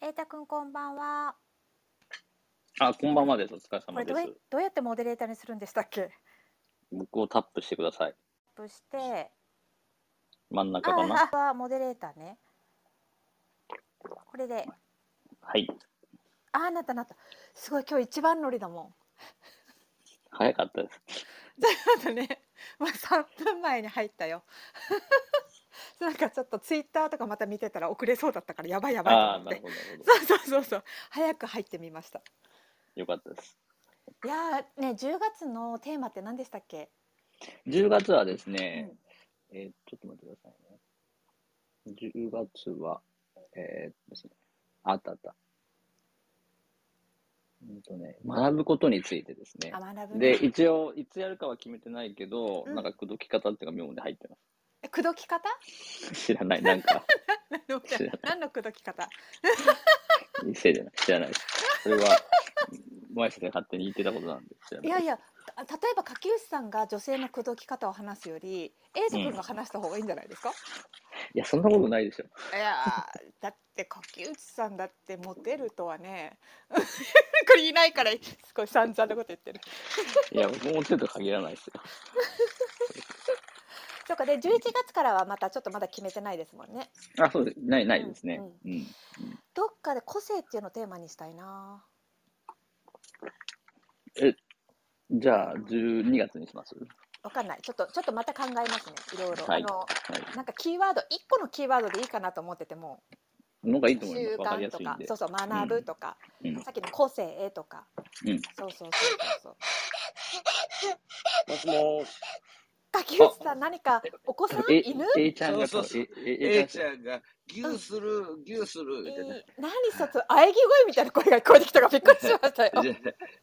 瑛太くんこんばんは。あ、こんばんはです。お疲れこれどうや様です。どうやってモデレーターにするんでしたっけ？僕をタップしてください。タップして、真ん中かな？あ、あモデレーターね。これで、はい。あ、なったなった。すごい今日一番乗りだもん。早かったです。あとね、まあ三分前に入ったよ。なんかちょっとツイッターとかまた見てたら遅れそうだったからやばいやばいと思って。そうそうそうそう。早く入ってみました。よかったです。いやーね、10月のテーマって何でしたっけ？10月はですね、えーちょっと待ってくださいね。10月は、えーっとですね、あったあった。うんとね、学ぶことについてですねあ、。学ぶね。で、一応、いつやるかは決めてないけど、うんなんか、口説き方っていうか、妙で入ってまえ口説き方？す。知らない、なんか、何の知らない何の口説き方？せいじゃない、知らないです。それは、もやしが勝手に言ってたことなんで、知らないい。やいや、た例えば柿内さんが女性の口説き方を話すより、エイジ君が話した方がいいんじゃないですか？いや、そんなことないでしょ。いやー だって柿内さんだってモテるとはね、これいないからすごい散々なこと言ってる。いや、僕もちょっと限らないですよ。そうかで11月からはまたちょっとまだ決めてないですもんね。あ、そうです。ない、ないですね。ううん。どっかで個性っていうのをテーマにしたいな。じゃあ、12月にします？わかんない。ちょっとちょっとまた考えますね。いろいろ、はいあのはい。なんかキーワード一個のキーワードでいいかなと思ってても、のがいいと思い習ます。わかり慣とか。そうそう学ぶとか、うん。さっきの個性とか、うんそうそうそうそう。もしも竹内さん何かお子さん？え、犬？えいちゃんがそうそうそちゃんがギューする、ギューするみたいな。いい何そつ喘ぎ声みたいな声が聞こえてきたからびっくりしましたよ。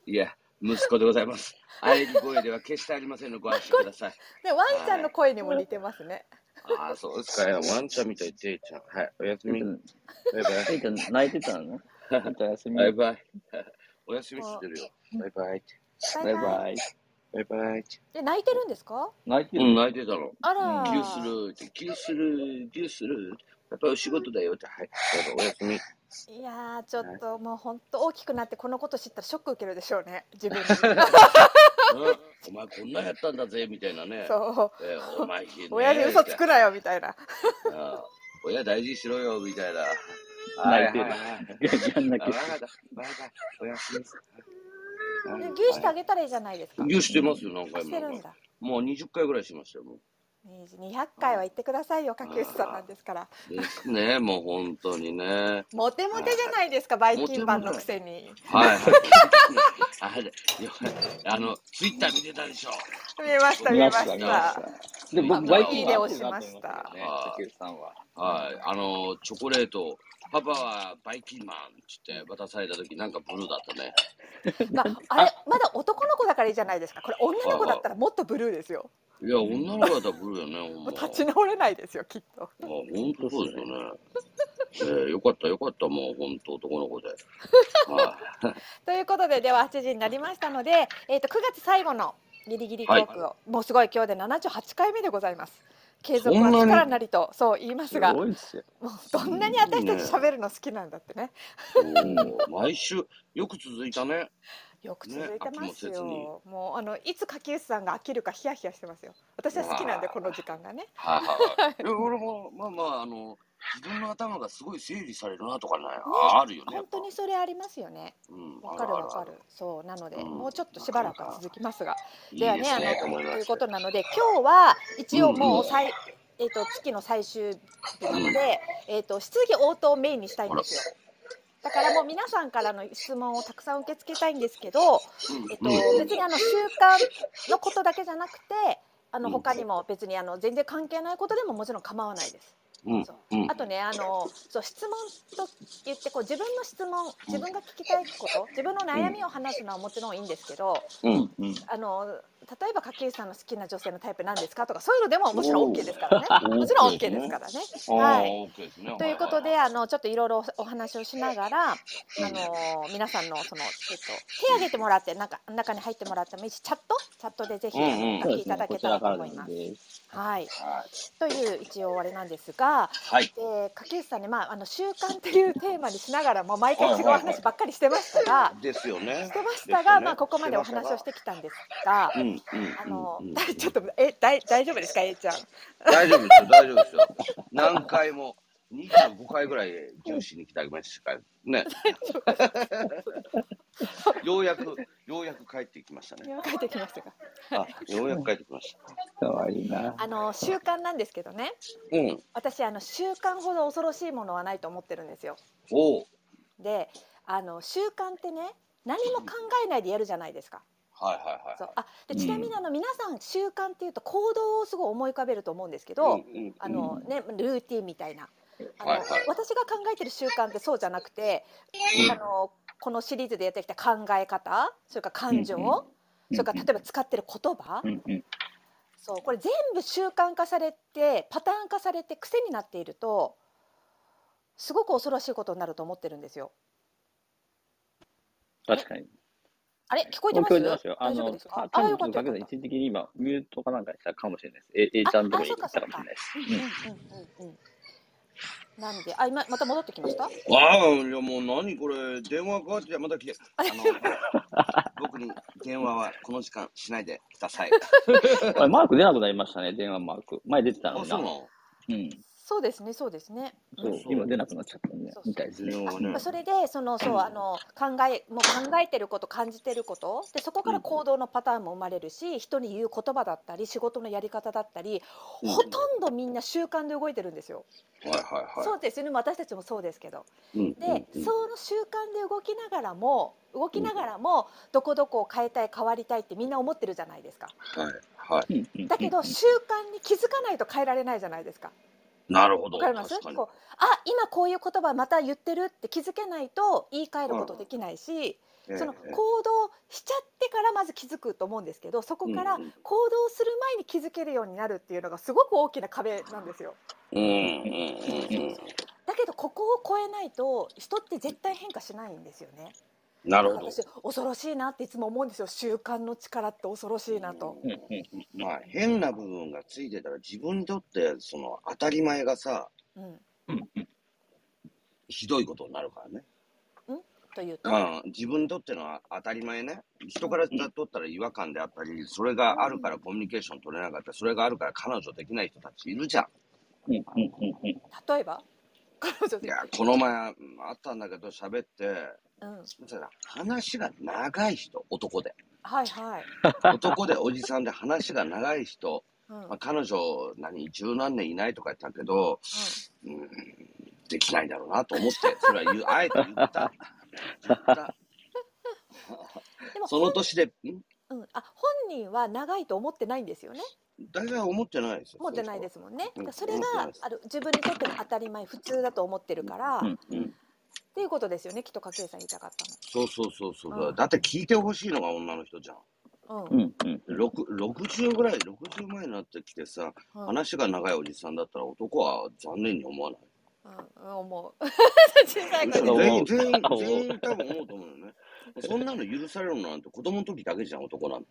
いや息子でございます。喘ぎ声では決してありませんのご安心ください。でワンちゃんの声にも似てますね。ああ、そうですか。ワンちゃんみたいで、いちゃん。はい、おやすみ。バイバイ。ちゃん泣いてたのえい ちゃん休み。バイバイ。おやすみしてるよ。バイバイ。バイバイ。バイバイ。で泣いてるんですか？うん、泣いてる泣いてたの。あら。ギューするって、ギューする、ギューする。やっぱりお仕事だよって。はい、おやすみ。いやーちょっともう本当大きくなってこのこと知ったらショック受けるでしょうね自分に。う んお前こんなんやったんだぜ、みたいなね。そう。えーお前ひね親に嘘つくなよみたいな。親大事にしろよみたいな。泣いてるはいはいはい。いやいや泣あけるわかったバイバイおやすみ牛してあげたらいいじゃないですか。牛してますよ、何し回も。てるんだ。もう20回ぐらいしましたよ。もう200回は言ってくださいよ柿内さんなんですから。ですね、もう本当にね。モテモテじゃないですかバイキンマンのくせに。はいはい。あれ、よあの、ツイッター見てたでしょ。見えました見えました。で、僕、あバイキンいいねマンって押しました竹内さんは。はい。あの、チョコレート、パパはバイキンマンって渡された時なんかブルーだったね。まあ あれまだ男の子だからいいじゃないですか。これ女の子だったらもっとブルーですよ。いや、女の子だったらブルーよね、もう立ち直れないですよきっと。あ、本当そうですよね。えー、よかったよかった、もう本当男の子で。はい。ということででは8時になりましたので、えっ、と9月最後のギリギリトークを、もうすごい今日で78回目でございます。継続は力なりとそう言いますすが、も。うどんなに私たち喋るの好きなんだってね。おー毎週よく続いたね。よく続いてますね飽きもよ。もうあのいつ柿内さんが飽きるかヒヤヒヤしてますよ。私は好きなんでこの時間がね。はいはい 俺もまあまああの自分の頭がすごい整理されるなとかね、ああるよね。本当にそれありますよね。うんわかるわかる。そうなので、うんもうちょっとしばらくは続きますが、ではねねあのということなので今日は一応もううんうん最、えっ、と月の最終日なので、えっ、と質疑応答をメインにしたいんですよ。だからもう皆さんからの質問をたくさん受け付けたいんですけど、えっと、うん別にあの習慣のことだけじゃなくてあのうん他にも別にあの全然関係ないことでももちろん構わないです。うあとねあのそう質問と言ってこう自分の質問自分が聞きたいこと自分の悩みを話すのはもちろんいいんですけど。あの例えば柿内さんの好きな女性のタイプなんですかとかそういうのでももちろん OK ですから ね。もちろん OK ですすからね。あはー OK ですね。ということで、はあのちょっといろいろお話をしながら、あの皆さんのその、えっと、手挙げてもらって中中に入ってもらってもいいしチャット？チャットでぜひ、お書きいただ。けたらと思います。す。はい、という一応あれなんですが、はい。で柿内さんね、まあ、あの習慣っていうテーマにしながらも毎回違う話ばっかりしてましたが、ですよね。してましたが、まあ、ここまでお話をしてきたんですが。うんうんあの、うんうん ちょっとえ大大丈夫ですか A ちゃん？大丈夫ですよ、大丈夫ですよ。何回も、25回ぐらい重視に来たましたからね。ようやく、ようやく帰ってきましたね。今書いてきましたか。あ、ようやく帰ってきました。かわいいな。あの習慣なんですけどね。うん。私あの習慣ほど恐ろしいものはないと思ってるんですよ。おう。で、あの習慣ってね、何も考えないでやるじゃないですか。はいはいはい。そうあでちなみにあの皆さん習慣っていうと行動をすごい思い浮かべると思うんですけど、うんうんあのねルーティンみたいな。あのはいはい。私が考えてる習慣ってそうじゃなくて、あのこのシリーズでやってきた考え方、それから感情、うんうん。それから例えば使ってる言葉、うんうん。そうこれ全部習慣化されてパターン化されて癖になっているとすごく恐ろしいことになると思ってるんですよ。確かに。あれ？聞こえてます？聞こえてますよ。あの大丈夫です、か？あよかった一時的に今、ミュートかなんかにしたかもしれないです。A, A ちゃんでもいいかもしれないです。なんで？あ今また戻ってきました？ああ、いやもう何これ、電話かかってきて、また来て、あの、僕に電話はこの時間しないでください。あれマーク出なくなりましたね、電話マーク。前出てたのあ、にな。そうなの？うん。そうですねそうですね。そう今出なくなっちゃったんでみたいですね。それでそのそうあの考えもう考えてること感じてることでそこから行動のパターンも生まれるし人に言う言葉だったり仕事のやり方だったりうんほとんどみんな習慣で動いてるんですよ。はいはいはい。そうですよね私たちもそうですけど。うんで、うんその習慣で動きながらも動きながらもどこどこを変えたい変わりたいってみんな思ってるじゃないですか。はいはい。だけど習慣に気づかないと変えられないじゃないですか。なるほど。わかります？こうあ今こういう言葉また言ってるって気づけないと言い換えることできないし、そのええ行動しちゃってからまず気づくと思うんですけどそこからうんうん行動する前に気づけるようになるっていうのがすごく大きな壁なんですよ。うんうんうんだけどここを超えないと人って絶対変化しないんですよね。うん。なるほど。私恐ろしいなっていつも思うんですよ習慣の力って恐ろしいなと。うんうんうんまあ変な部分がついてたら自分にとってその当たり前がさ、うん、ひどいことになるからね。というと、うん、自分にとっての当たり前ね。人から取ったら違和感であったり、それがあるからコミュニケーション取れなかったり、それがあるから彼女できない人たちいるじゃん。うんうんうんうん例えば？彼女でいや、この前あったんだけど喋って、うん、そしたら話が長い人、男で。はいはい。男でおじさんで話が長い人、うんまあ、彼女何十何年いないとか言ったけど、うん、できないだろうなと思って、それは言う、あえて言った。言った。でもその年で、ん？うん、あ本人は長いと思ってないんですよね？大体思ってないですよ。思ってないですもんね。うんだからそれが思ってないですある自分にとっての当たり前普通だと思ってるから、っうんうんていうことですよね。きっと家計さん言いたかっそうそうそうそう、うんだって聞いてほしいのが女の人じゃん。たの。うんうん六60ぐらい、60前になってきてさ、うん、うん、話が長いおじさんだったら男は残念に思わない？うん、思う。小さい全員、全員、全員多分思うと思うよね。そんなの許されるのなんて子供の時だけじゃん、男なんて。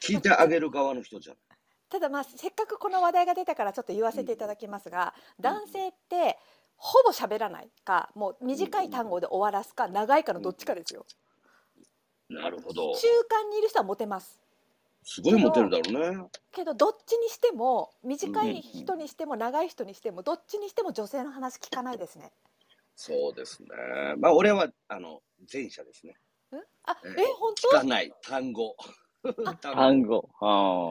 聞いてあげる側の人じゃん。ただまあせっかくこの話題が出たからちょっと言わせていただきますが、男性ってほぼ喋らないか、もう短い単語で終わらすか、長いかのどっちかですよ。なるほど。中間にいる人はモテます。すごいモテるだろうね。けどどっちにしても短い人にしても長い人にしてもどっちにしても女性の話聞かないですね。そうですね。まあ、俺は、あの、前者ですね。ん？あ、ええ、本聞かない、単語。単単語。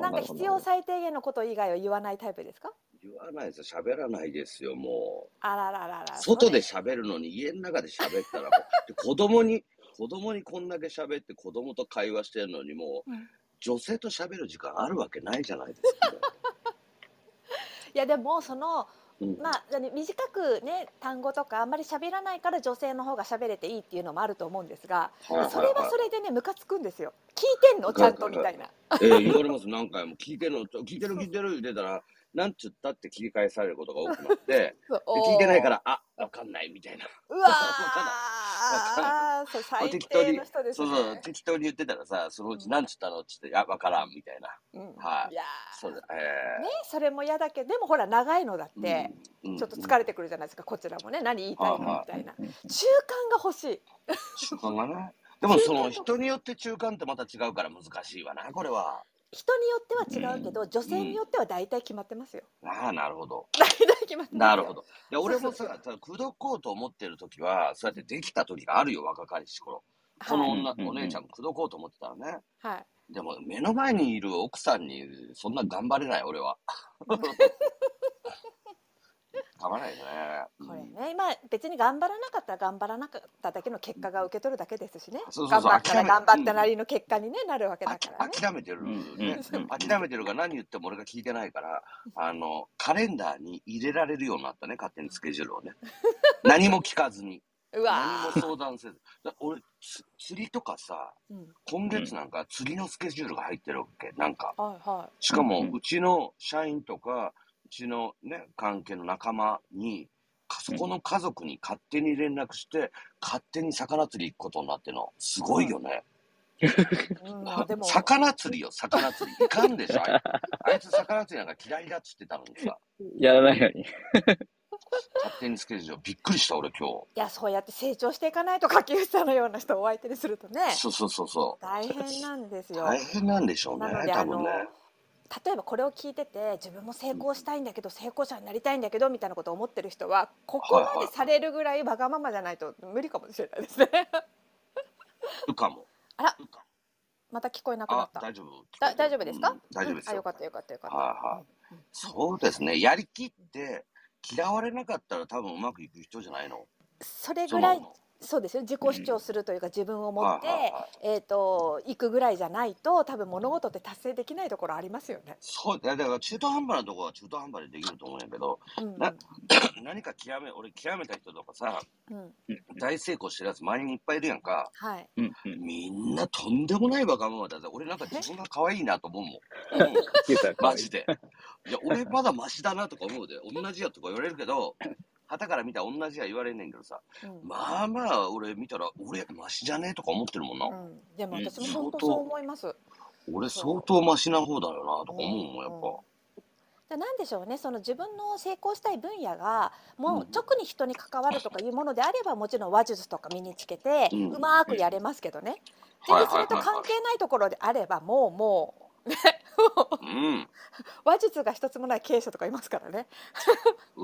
なんか必要最低限のこと以外は言わないタイプですか？言わないですよ。喋らないですよ、もあらららら。う。外でそ喋るのに家の中で喋ったらも 子供に、子供にこんだけ喋って子供と会話してるのにもう、うん。女性と喋る時間あるわけないじゃないですか。れ いやでもそのうん。まあ、短くね単語とかあんまり喋らないから女性の方が喋れていいっていうのもあると思うんですがそれはそれでねムカつくんですよ。聞いてんの？ちゃんとみたいな。えー、言われます、何回も。聞いてるの、聞いてる聞いてる言ってたら、なんつったって切り返されることが多くなって、聞いてないから、あ、わかんないみたいな。うわわーそう最適当に低の人ですね。そうそう、適当に言ってたらさ、そのうちなんつったのっつって、いや、わからんみたいな。うん。はい。いやそうだ、ー。えねそれも嫌だけどでもほら長いのだってー、ちょっと疲れてくるじゃないですかこちらもね何言いたいのみたいな。習慣が欲しい。習慣がね。でもその人によって中間ってまた違うから難しいわな、これは。人によっては違うけど女性によっては大体決まってますよああ、なるほど。大体決まってますよなるほど。いや、俺もそうさ、口説こうと思ってる時は、そうやってできた時があるよ、若かりし頃。このはい女、うんお姉ちゃんも口説こうと思ってたらね。はいでも、目の前にいる奥さんに、そんな頑張れない、俺は。頑張れないね。これね、まあ別に頑張らなかったら頑張らなかっただけの結果が受け取るだけですしね。そうそうそう頑張ったら頑張ったなりの結果に、ねなるわけだからね。諦めてるうんね。うん諦めてるから何言っても俺が聞いてないから、あの、カレンダーに入れられるようになったね、勝手にスケジュールをね。何も聞かずに。うわ何も相談せず。だ俺、つ釣りとかさ、ー、うん、今月なんか釣りのスケジュールが入ってるわけ。なんか。はいはしかもうちの社員とか、うちのね、関係の仲間に、かそこの家族に勝手に連絡して、勝手に魚釣り行くことになってるの。すごいよね。い。うん、魚釣りよ、魚釣り。いかんでしょあいあいつ魚釣りなんか嫌いだっつってたのにさ、やらないように。勝手にスケジュール。びっくりした、俺今いやそうやって成長していかないと柿内さんのような人をお相手にするとね日。そうそうそうそ大変なんですう。よ。大変なんでしょうね多分ね。例えばこれを聞いてて自分も成功したいんだけど成功者になりたいんだけどみたいなことを思ってる人はここまでされるぐらいわがままじゃないと無理かもしれないですね。うかも。あらまた聞こえなくなあっ、た。大丈夫だ大丈夫ですか？うん大丈夫ですよあよか。ったよかったよかった。はいはいうんうんそうですね。やりきって、嫌われなかったら多分うまくいく人じゃないの？それぐらいそうですよ自己主張するというか自分を持って、えっ、と行くぐらいじゃないと多分物事って達成できないところありますよね。そう、だから中途半端なところは中途半端でできると思うんやけど、うんな 何か極め、俺極めた人とかさ、うん大成功してるやつ周りにいっぱいいるやんか。はい。みんなとんでもないわがままだぜ。俺なんか自分が可愛いなと思うもん。マジで。いや、俺まだマシだなとか思うで。同じやとか言われるけど、旗から見たら同じや言われんねんけどさ。うん。まあまあ、俺見たら、俺マシじゃねえとか思ってるもんな。うん、でも私もうん。本当そう思います。俺相当マシな方だよなとか思うもん、やっぱ。でなんでしょうね。その自分の成功したい分野がもううん。直に人に関わるとかいうものであればもちろん話術とか身につけてうん。うまくやれますけどね。全然それと関係ないところであればもうもううん。話術が一つもない経営者とかいますからね。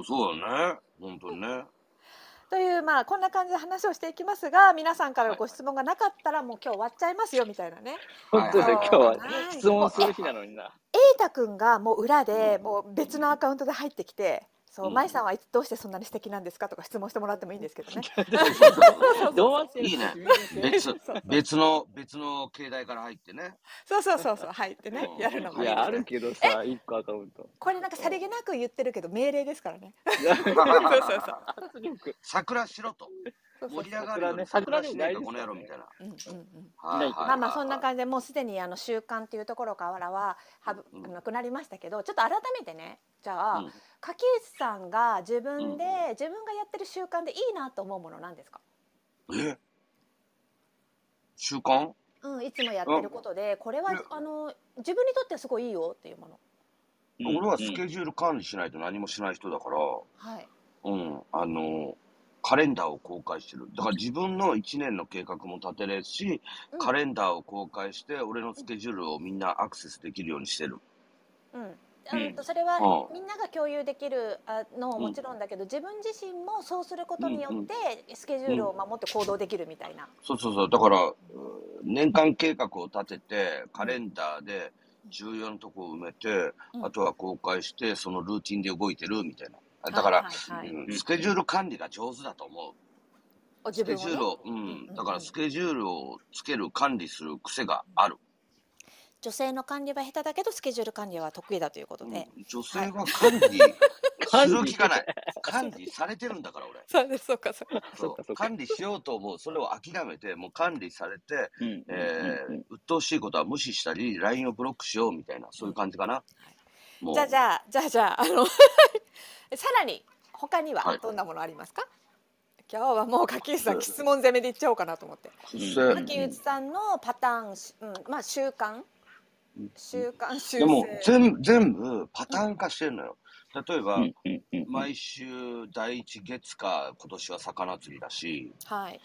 そうだね。本当にね。というまあこんな感じで話をしていきますが皆さんからご質問がなかったらもう今日終わっちゃいますよみたいなね。本当に今日ははい質問する日なのにな。瑛太くんがもう裏でもう別のアカウントで入ってきて。そう、うん舞さんはどうしてそんなに素敵なんですかとか質問してもらってもいいんですけどね。どうせいいね別そう別の、別の携帯から入ってね。そうそうそうそう入ってねうんやるのもいや、あるけどさ、一個アカウント。これなんかさりげなく言ってるけど命令ですからね。そうそうそう。桜しろと。盛り上がるよね桜しねえか、この野郎みたいな。うんうんうん。はいはいはいまあまあそんな感じでもうすでにあの習慣っていうところからははぶうん。なくなりましたけどちょっと改めてねじゃあ、うん。柿内さんが自分で、うん自分がやってる習慣でいいなと思うものなんですか、え？習慣？うん、いつもやってることでこれはあの自分にとってはすごいいいよっていうもの。俺はスケジュール管理しないと何もしない人だから、はい。うん、あの、カレンダーを公開してる。だから自分の1年の計画も立てれるし、うんカレンダーを公開して、俺のスケジュールをみんなアクセスできるようにしてる。うん。あうんのそれはうんみんなが共有できるあのももちろんだけど自分自身もそうすることによってスケジュールを守って行動できるみたいな。そうそうそう。だから、うん年間計画を立てて、カレンダーで重要なとこを埋めて、うんあとは公開して、そのルーティンで動いてるみたいな。だから、はいはいはい。うんスケジュール管理が上手だと思う。スケジュールを、ううんん、だからスケジュールをつける、管理する癖がある。女性の管理は下手だけどスケジュール管理は得意だということで、うん。女性は管理、管 理する気がない。管理。されてるんだから、俺。そうです、そうか、そうか。そっかそっか。管理しようと思う。それを諦めて、もう管理されて、うん。えー、鬱陶しいことは無視したり、LINE をブロックしようみたいな、そういう感じかな。もうじゃあ、じゃあ、じゃあ、じゃあ、あの、さらに、他にははい。どんなものありますか？今日はもう柿内さん質問攻めでいっちゃおうかなと思って。柿内さんのパターンし、うん、まあ習慣？習慣修でも正全部、全部パターン化してるのよ。例えば、うんうんうん。毎週第一月か、今年は魚釣りだし、はい。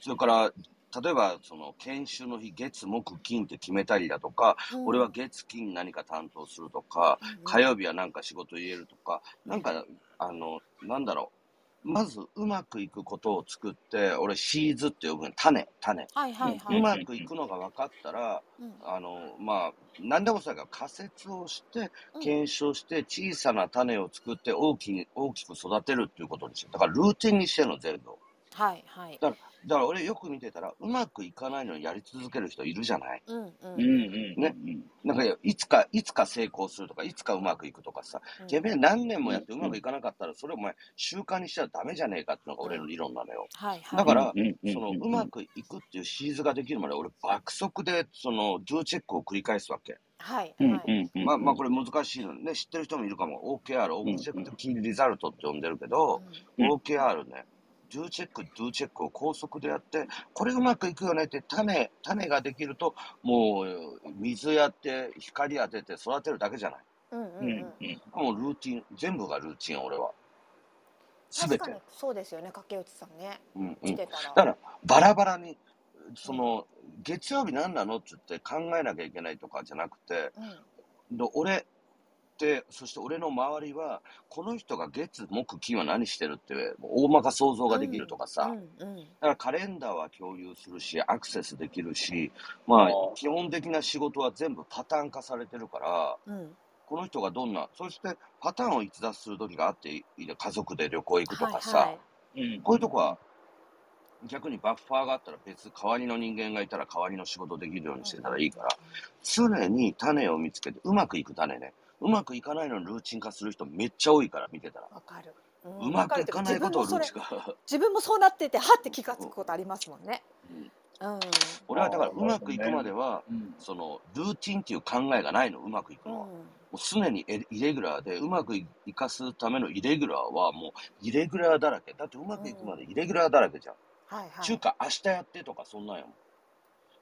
それから、例えば、その、研修の日、月、木、金って決めたりだとか、うん俺は月、金何か担当するとか、うん火曜日はなんか仕事入れるとか、なんか、あの、なんだろう。まず、うまくいくことを作って、俺、シーズって呼ぶの。種、種。はいはいはい、うまくいくのが分かったら、うんあの、まあ、何でもそうだけど、仮説をして、うん検証して、小さな種を作って大きに、大きく育てるっていうことにしてだから、ルーティンにしてるの、全部。はいはい。だから俺よく見てたら、うまくいかないのにやり続ける人いるじゃない？うんうん。うんうんねうん。なんか、いつか、いつか成功するとか、いつかうまくいくとかさ、うん。てめえ何年もやってうまくいかなかったら、それお前習慣にしちゃダメじゃねえかっていうのが俺の理論なのよ。はいはい。だからうんうんその、うまくいくっていうシーズができるまで、俺爆速で、その、ドゥチェックを繰り返すわけ。はいうんはいうんうん。まあまあこれ難しいのね、知ってる人もいるかも。OKR、オブジェクトキーリザルトって呼んでるけど、うん OKR ね、ドゥチェック、ドゥチェックを高速でやって、これうまくいくよねって種、種ができると、もう水やって、光当てて育てるだけじゃない。うんうんううんもうルーティン、全部がルーティン、俺は。すべて。そうですよね竹内さんねうんうん。だから、バラバラに、その、月曜日何なのって言って考えなきゃいけないとかじゃなくて、うんで俺そして俺の周りは、この人が月、木、金は何してるって、もう大まか想像ができるとかさ、うんうんだからカレンダーは共有するし、アクセスできるし、まあ基本的な仕事は全部パターン化されてるから、うん。この人がどんな、そしてパターンを逸脱する時があっていい、家族で旅行行くとかさ、はいはい。うん。こういうとこは、逆にバッファーがあったら別、代わりの人間がいたら代わりの仕事できるようにしてたらいいから、常に種を見つけて、うまくいく種ね。うまくいかないのにルーチン化する人めっちゃ多いから、見てたら。わかる、うまくいかないことをルーチン化化。自分もそうなっててはって気がつくことありますもんねうん俺はだからうまくいくまでは、うんその、ルーティンっていう考えがないの、うまくいくのは。もう常にエイレギュラーで、うまくいかすためのイレギュラーはもうイレギュラーだらけ。だってうまくいくまでイレギュラーだらけじゃん。はいはい中華明日やってとかそんなんやもん。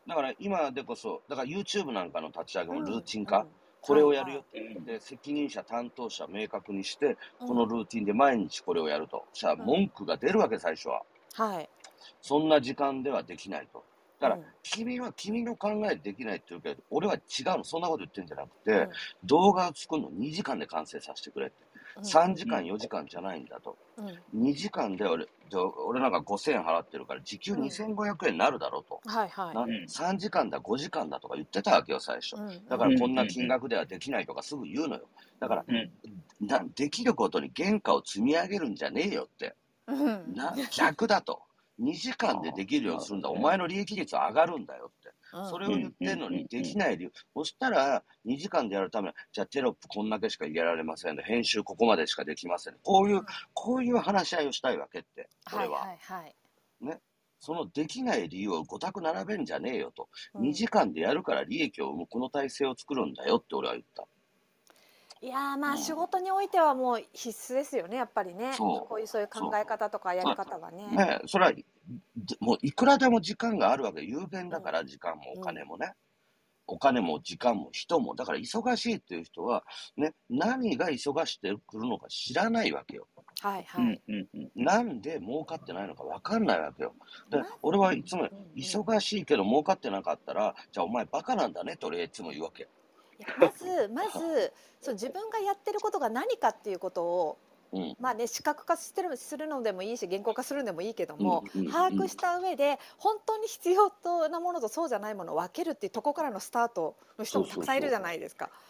だから今でこそ、だから YouTube なんかの立ち上げもルーティン化、うんこれをやるよって。うんで、責任者、担当者明確にして、うんこのルーティンで毎日これをやると。じゃあうん文句が出るわけ、最初は。はいそんな時間ではできないと。だから、うん君は君の考えでできないって言うけど、俺は違うの、そんなこと言ってんじゃなくて、うん動画を作るの2時間で完成させてくれって。うん3時間、4時間じゃないんだと。うん2時間で俺、で俺なんか5000円払ってるから、時給2500円になるだろうと。はいはいなうん3時間だ、5時間だとか言ってたわけよ、最初。うんだからこんな金額ではできないとかすぐ言うのよ。だから、うんなできることに原価を積み上げるんじゃねえよって。うんな逆だと。2時間でできるようにするんだ。お前の利益率は上がるんだよって。それを言ってんのにできない理由。そしたら、2時間でやるために、じゃあテロップこんだけしか入れられませんで、編集ここまでしかできません。こういう、こういう話し合いをしたいわけって、俺は。はいはいはいそのできない理由を5択並べんじゃねえよと。うん2時間でやるから利益を生むこの体制を作るんだよって俺は言った。いやーまあ仕事においてはもう必須ですよねやっぱりねそうこういうそういう考え方とかやり方はねねそれは、でもういくらでも時間があるわけ。有限だから時間もお金もね。お金も時間も人も。だから忙しいっていう人は、ね、何が忙してくるのか知らないわけよ。はいはいうんうんうんなんで儲かってないのか分かんないわけよ。で俺はいつも忙しいけど儲かってなかったら、じゃあお前バカなんだねと俺はいつも言うわけ。いやまずまずそう自分がやってることが何かっていうことをうん。まあね視覚化してるするのでもいいし原稿化するのでもいいけども、うんうんうん把握した上で本当に必要となものとそうじゃないものを分けるっていうところからのスタートの人もたくさんいるじゃないですか。うんうんうんうん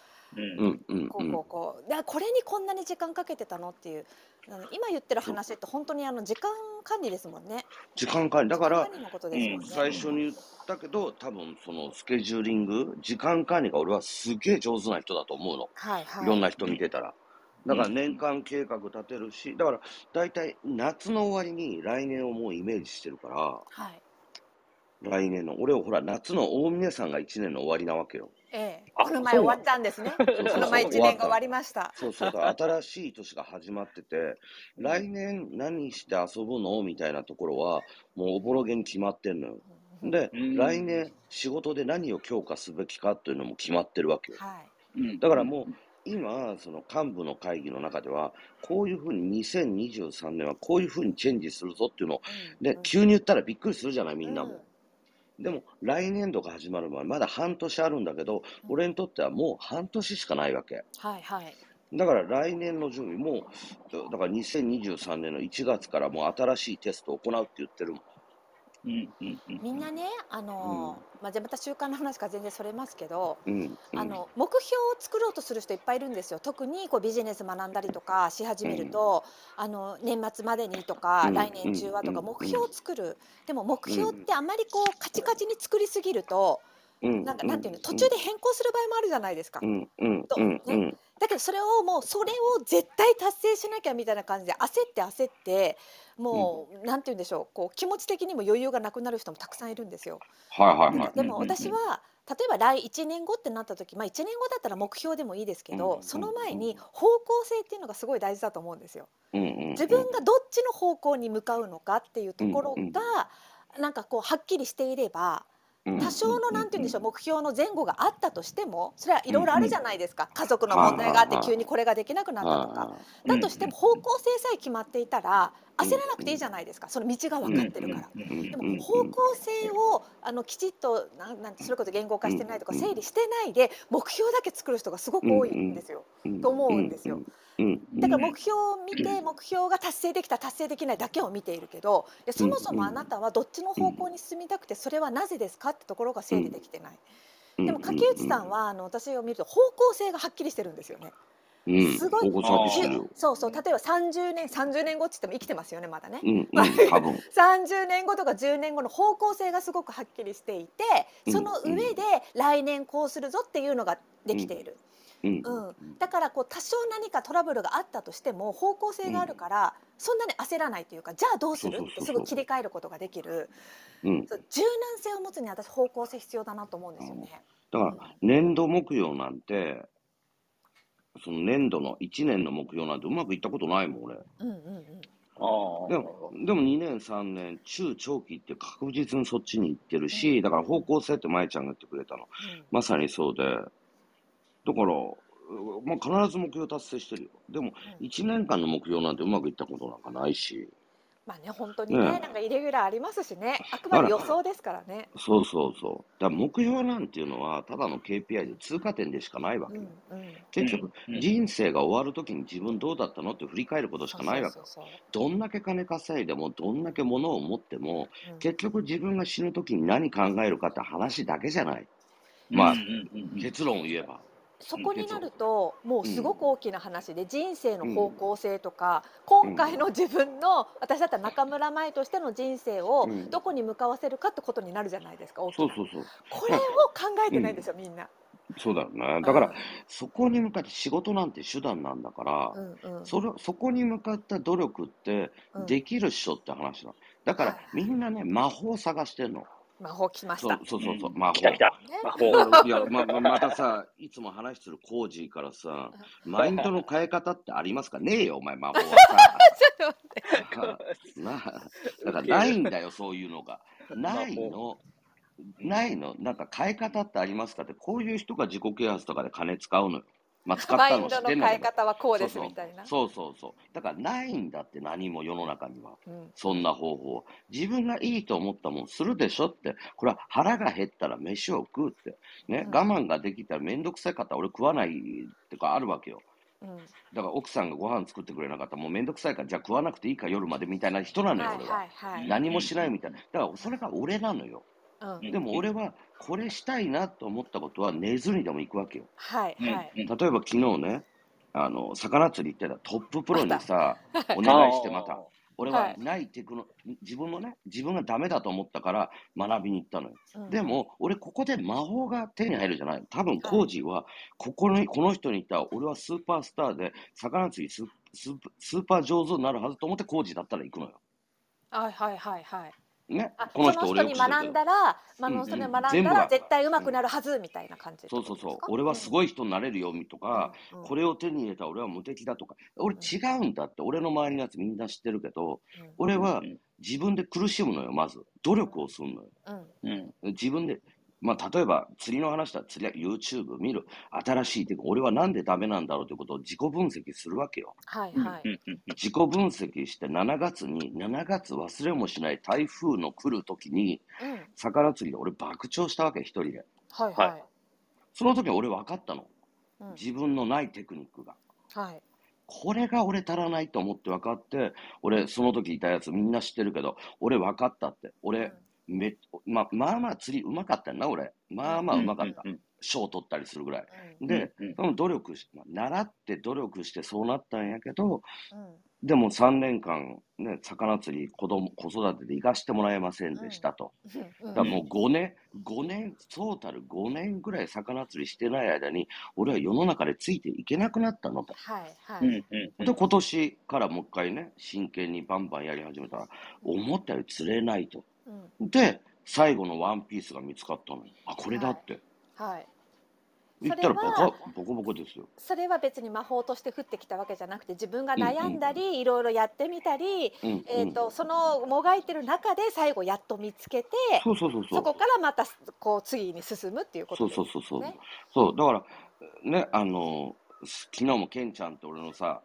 こうこうこうでこれにこんなに時間かけてたのっていうあの今言ってる話って本当にあの時間管理ですもんね。時間管理。だから。最初に言ったけど、多分そのスケジューリング、時間管理が俺はすげえ上手な人だと思うの。はいはい。いろんな人見てたら。だから年間計画立てるし、だから大体夏の終わりに来年をもうイメージしてるから、はい。来年の、俺はほら夏の大峰さんが1年の終わりなわけよ。ええ。あこの？前終わったんですね。こ そうそうの前一年が終わりました。そうそうそう、新しい年が始まってて、来年何して遊ぶの？みたいなところは、もうおぼろげに決まってんのよ。で、うん来年仕事で何を強化すべきかっていうのも決まってるわけよ。はい。うんだからもう、今、その幹部の会議の中では、こういうふうに2023年はこういうふうにチェンジするぞっていうのを、で、急に言ったらびっくりするじゃない、みんなも。でも、来年度が始まる前、まだ半年あるんだけど、俺にとってはもう半年しかないわけ。はいはい。だから来年の準備も、だから2023年の1月からもう新しいテストを行うって言ってるもん。うんうんうんみんなね、あのーまあ、じゃあまた習慣の話から全然それますけど、うん。うん。あの目標を作ろうとする人いっぱいいるんですよ。特にこうビジネス学んだりとかし始めると、あの年末までにとか、うん。来年中はとかうん目標を作る、でも目標ってあん。まりこうカチカチに作りすぎると、うん。なんかなんていうの途中で変更する場合もあるじゃないですか、うん。うん。うん。うん。だけどそれをもうそれを絶対達成しなきゃみたいな感じで焦って焦ってもう、なんて言うんでしょう。こう気持ち的にも余裕がなくなる人もたくさんいるんですよ。はいはいはい。でも私は例えば来1年後ってなった時、まあ、1年後だったら目標でもいいですけど、うんその前に方向性っていうのがすごい大事だと思うんですよ。うんうんうん。自分がどっちの方向に向かうのかっていうところうんうんが、なんかこうはっきりしていれば多少のなんて言うんでしょう目標の前後があったとしてもそれはいろいろあるじゃないですか。家族の問題があって急にこれができなくなったとか。だとしても方向性さえ決まっていたら焦らなくていいじゃないですかその道が分かってるから。でも方向性をあのきちっとなんなんてそれこそ言語化してないとかうん整理してないで目標だけ作る人がすごく多いんですよ。と思うんですよ。だから目標を見て目標が達成できた達成できないだけを見ているけどいやそもそもあなたはどっちの方向に進みたくてそれはなぜですかってところが整理できてない。でも竹内さんはあの私を見ると方向性がはっきりしてるんですよね。うん、すごい。そうそう例えば30年30年後って言っても生きてますよねまだね。うん、うん、多分。30年後とか10年後の方向性がすごくはっきりしていてその上で来年こうするぞっていうのができている。うん、うん、だからこう多少何かトラブルがあったとしても方向性があるから、そんなに焦らないというかじゃあどうする？ってすぐ切り替えることができるうん。柔軟性を持つには私方向性必要だなと思うんですよね。だから、年度目標なんて、その年度の1年の目標なんてうまくいったことないもん、俺。うんうんうんああ。でも、でも2年、3年、中長期って確実にそっちに行ってるし、だから方向性って舞ちゃんが言ってくれたの。まさにそうで、だから、まあ、必ず目標達成してるよ。でも、うん1年間の目標なんてうまくいったことなんかないし、まあね本当にねねなんかイレギュラーありますしねあくまで予想ですからね。そうそうそう。だから目標なんていうのは、ただの KPI で通過点でしかないわけ。うんうん結局、うん人生が終わるときに自分どうだったのって振り返ることしかないわけどんだけ金稼いでも、どんだけ物を持っても、そううん結局自分が死ぬときに何考えるかって話だけじゃない。まあ結論を言えば。そこになるともうすごく大きな話で人生のうん方向性とか今回の自分の私だったら中村舞としての人生をうんどこに向かわせるかってことになるじゃないですか大きなそうそうそう。これを考えてないんですよみんな。そうだよね。だから、そこに向かって仕事なんて手段なんだから、うんうんそれそこに向かった努力ってうんできるっしょって話なの。だからはいみんなね、魔法を探してんの。魔法来ましそうた。そうそうそう、うん魔法。来た来た。ね魔法。いや、ま、ままたさ、いつも話してるコージーからさ、マインドの変え方ってありますか？ねえよ、お前、魔法は ちょっと待って さ。な、だからないんだよ、そういうのが。ないの？ないの？なんか変え方ってありますか？って、こういう人が自己啓発とかで金使うのよ。まあ、使ったの知マインドのってんだけど。変え方はこうですそうそうみたいな。そうそうそう。だからないんだって何も世の中には。うんそんな方法。自分がいいと思ったもんするでしょって。これは腹が減ったら飯を食うって。ね、うん我慢ができたらめんどくさかったら俺食わないってかあるわけよ。うんだから奥さんがご飯作ってくれなかったらもうめんどくさいからじゃあ食わなくていいか夜までみたいな人なのよ、はい俺は。何もしないみたいな。だからそれが俺なのよ。うんでも俺はこれしたいなと思ったことは寝ずにでも行くわけよ。はいはい。例えば昨日ね、あの、魚釣り行ってたトッププロにさ、お願いしてまた。俺はないテクノ、自分のね、自分がダメだと思ったから学びに行ったのよ。うんでも、俺ここで魔法が手に入るじゃない。多分、コージは、ここに、この人にいた俺はスーパースターで、魚釣りスススーパー上手になるはずと思ってコージだったら行くのよ。はいはいはいはい。ねあ、この人に学んだら、まあ、うんうんそれ学んだら絶対上手くなるはずみたいな感じそう。そうそう。俺はすごい人になれるよ、とか、これを手に入れたら俺は無敵だとか。俺違うんだって。俺の周りのやつみんな知ってるけど、うん俺はうん自分で苦しむのよ、まず。努力をするのよ。うんうん。自分で、まあ、例えば釣りの話だったら釣りは YouTube 見る。新しいテク俺はなんでダメなんだろうということを自己分析するわけよ。はいはい。うんうん自己分析して7月に、7月忘れもしない台風の来る時に、うん魚釣りで俺爆笑したわけ、一人で。はいはい。その時俺分かったの。うん自分のないテクニックが。はい。これが俺足らないと思って分かって、俺、その時いたやつみんな知ってるけど、俺分かったって。俺、めままあまあ釣りうまかったよな、俺。まあまあうまかったうん。うん賞取ったりするぐらい。うんで、その努力し、まあ習って努力してそうなったんやけど、うんでも3年間、ね、魚釣り、子供、子育てで行かしてもらえませんでしたと。うんだからもう5年、5年、トータル5年ぐらい魚釣りしてない間に、俺は世の中でついていけなくなったのと。はいはうんい。うんで、今年からもう一回ね、真剣にバンバンやり始めたら、思ったより釣れないと。うんで、最後のワンピースが見つかったのよ。あ、これだって。はい。言ったらボコ、ボコボコですよ。それは別に魔法として降ってきたわけじゃなくて自分が悩んだりいろいろやってみたり、うん、えー、とそのもがいてる中で最後やっと見つけてそうそうそうそ。そうこからまたこう次に進むっていうことそうですそうそうそう。ね。そう、だから、ね、あの、昨日もケンちゃんと俺のさ、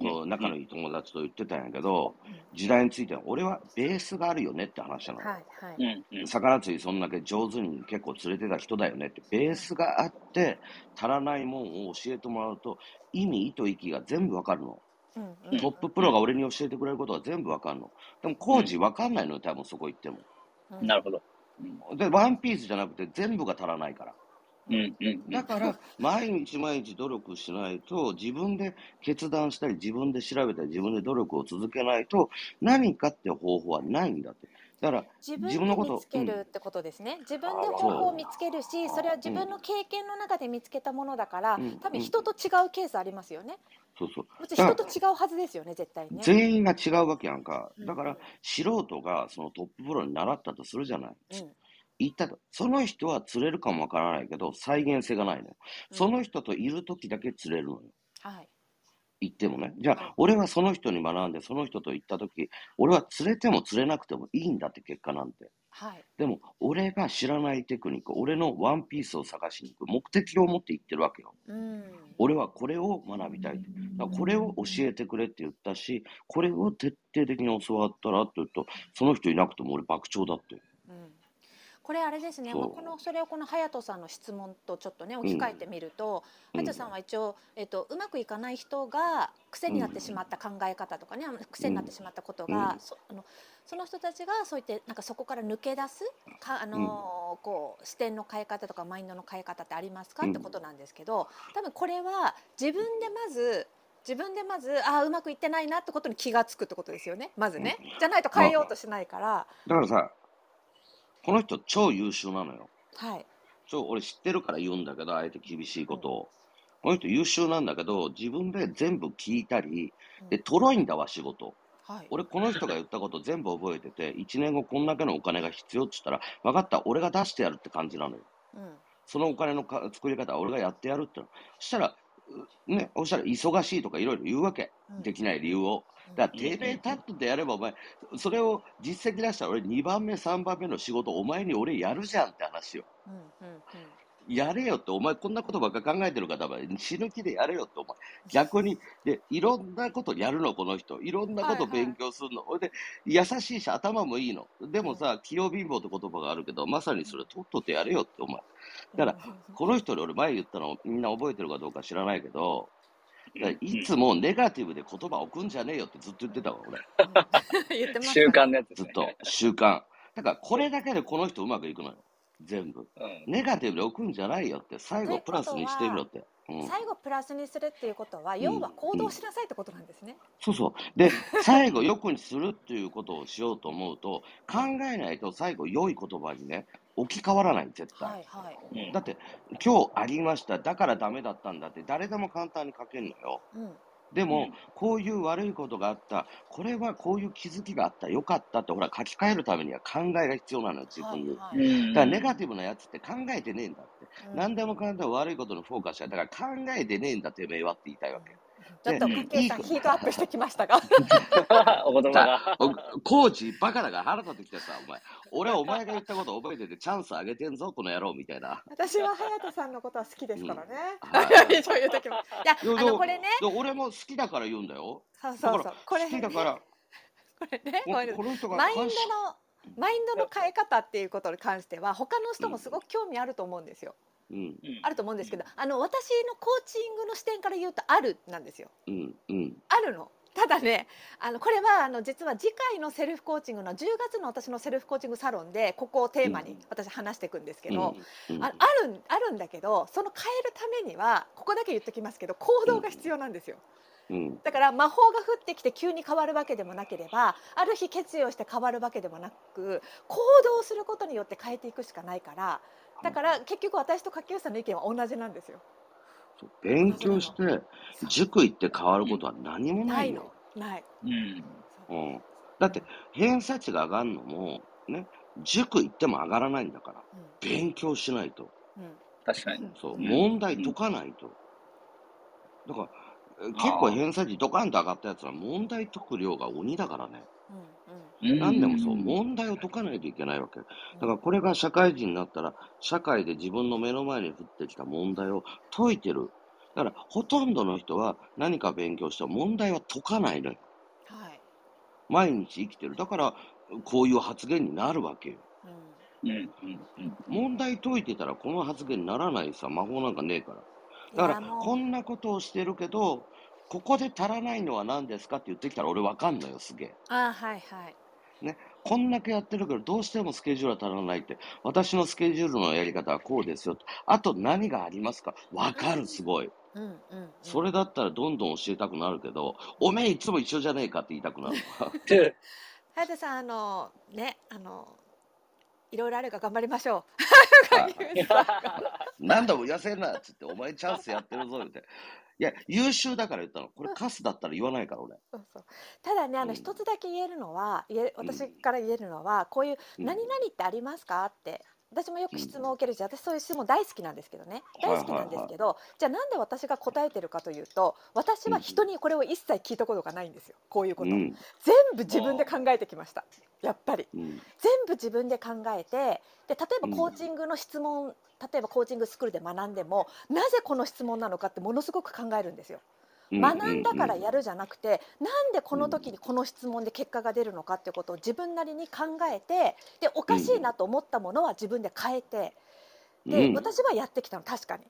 こう仲のいい友達と言ってたんやけど、時代については、俺はベースがあるよねって話なの。はいはい。うんうん魚釣りそんだけ上手に結構釣れてた人だよねって、ベースがあって、足らないもんを教えてもらうと、意味、意図、息が全部わかるの。うんうんトッププロが俺に教えてくれることが全部わかるの。でも、工事わかんないのよ、多分そこ行っても。うんなるほど。で、ワンピースじゃなくて全部が足らないから。うんうんだから、毎日毎日努力しないと、自分で決断したり、自分で調べたり、自分で努力を続けないと、何かって方法はないんだって。だから、自分自分のことで見つけるってことですね、自分で方法を見つけるしそれは自分の経験の中で見つけたものだから、うん多分人と違うケースありますよねそうそう。別に人と違うはずですよね絶対ね。全員が違うわけやんか。うんだから、素人がそのトッププロに習ったとするじゃない。うん言ったと。その人は釣れるかもわからないけど、再現性がないのよ。その人といるときだけ釣れるのよ。はい言ってもね。じゃあ、俺はその人に学んで、その人と行ったとき、俺は釣れても釣れなくてもいいんだって結果なんて。はいでも、俺が知らないテクニック、俺のワンピースを探しに行く目的を持って行ってるわけよ。うん俺はこれを学びたいこれを教えてくれって言ったし、これを徹底的に教わったらって言うと、その人いなくても俺爆笑だって。うんこれあれですね、このそれをこの隼人さんの質問とちょっとね置き換えてみると、うん。隼人さんは一応、えっとうまくいかない人が癖になってしまった考え方とかね、癖になってしまったことが、うん。そあのその人たちがそう言ってなんかそこから抜け出すかあのーこう視点の変え方とかマインドの変え方ってありますか、うん。ってことなんですけど多分これは自分でまず自分でまずああうまくいってないなってことに気が付くってことですよね。まずね、じゃないと変えようとしないから、だからさ、この人超優秀なのよ。はい超、俺知ってるから言うんだけど、あえて厳しいことを。この人優秀なんだけど、自分で全部聞いたり、で、とろいんだわ、仕事。はい俺、この人が言ったこと全部覚えてて、1年後こんだけのお金が必要って言ったら、分かった、俺が出してやるって感じなのよ。うんそのお金のか作り方は俺がやってやるっての。そしたら、うね、そしたら忙しいとかいろいろ言うわけ。うんできない理由を。だから、てめえ立っててやれば、お前、それを実績出したら俺2番目、3番目の仕事、お前に俺やるじゃんって話よ。うんうんうんやれよって、お前こんなことばっか考えてるから、死ぬ気でやれよって、お前。逆に、で、いろんなことやるの、この人。いろんなこと勉強するの。ほいで、優しいし、頭もいいの。でもさ、器用貧乏って言葉があるけど、まさにそれ、とっととやれよって、お前。だから、この人に俺前言ったの、みんな覚えてるかどうか知らないけど、いつもネガティブで言葉置くんじゃねえよってずっと言ってたわ、俺。言ってました習慣のやつね。ずっと。習慣。だから、これだけでこの人うまくいくのよ。全部。うんネガティブで置くんじゃないよって、最後プラスにしてみろって。うん最後プラスにするっていうことは、要は行動しなさいってことなんですね。そうそう。で、最後、良くにするっていうことをしようと思うと、考えないと最後、良い言葉にね、置き換わらない、絶対。はいはい。うんだって、今日ありました、だからダメだったんだって、誰でも簡単に書けるのよ。うん。でも、うんこういう悪いことがあった、これはこういう気づきがあった、よかったって、ほら、書き換えるためには考えが必要なのよ、自分に。はいはいだから、ネガティブなやつって考えてねえんだって。うん何でもかんでも悪いことにフォーカスしちゃう。だから、考えてねえんだ、てめえはって言いたいわけ。ちょっと、でかけいさん、ヒートアップしてきましたが。お言葉が。おコーチ、バカだから腹立ってきてさ、お前。俺はお前が言ったこと覚えてて、チャンスあげてんぞ、この野郎、みたいな。私は隼人さんのことは好きですからね。うん はいそういう時も。いや、いやあの、これね。で俺も好きだから言うんだよ。そうそうそう。これ、好きだから、これね。ここれこの人がマインドの。マインドの変え方っていうことに関しては他の人もすごく興味あると思うんですよ。うん、あると思うんですけど、あの私のコーチングの視点から言うとあるなんですよ。うん、うん。あるの。ただね、あのこれはあの実は次回のセルフコーチングの10月の私のセルフコーチングサロンでここをテーマに私話していくんですけど、うん、ああるあるんだけど、その変えるためにはここだけ言ってきますけど行動が必要なんですよ。うん、だから魔法が降ってきて急に変わるわけでもなければある日決意をして変わるわけでもなく行動することによって変えていくしかないからだから結局私と下級さんの意見は同じなんですよ。勉強して、塾行って変わることは何もなないの。ない。うん。だって、偏差値が上がるのも、ね、塾行っても上がらないんだから、勉強しないと。確かに。そう、うん問題解かないと。だから、え結構偏差値ドカンと上がったやつは問題解く量が鬼だからね。うん何でもそう、問題を解かないといけないわけ。だからこれが社会人になったら、社会で自分の目の前に降ってきた問題を解いてる。だから、ほとんどの人は何か勉強しても問題は解かないのよ。はい。毎日生きてる。だから、こういう発言になるわけよ。うん。問題解いてたらこの発言にならないさ、魔法なんかねえから。だから、こんなことをしてるけど、ここで足らないのは何ですかって言ってきたら俺わかんないよ、すげえ。あはいはい。こんだけやってるけど、どうしてもスケジュールは足らないって。私のスケジュールのやり方はこうですよ。あと何がありますか？わかる、すごい。うんうんうん。それだったらどんどん教えたくなるけど、おめえいつも一緒じゃねえかって言いたくなるわ。隼人さんあのねあのいろいろあるから頑張りましょはい 下級さんがなんだも痩せんなっつって、お前チャンスやってるぞって。いや、優秀だから言ったの。これカスだったら言わないから俺。そうそうただねあうんの一つだけ言えるのは言えうん私から言えるのはこういう「うん何々ってありますか?」って私もよく質問を受けるし私そういう質問大好きなんですけどね。大好きなんですけどじゃあなんで私が答えてるかというと私は人にこれを一切聞いたことがないんですよ。こういうこと。うん。全部自分で考えてきました。やっぱり。うん。全部自分で考えてで例えばコーチングの質問、例えばコーチングスクールで学んでもなぜこの質問なのかってものすごく考えるんですよ。学んだからやるじゃなくて、なんでこの時にこの質問で結果が出るのかってことを自分なりに考えてでおかしいなと思ったものは自分で変えてで、うん。私はやってきたの確かに。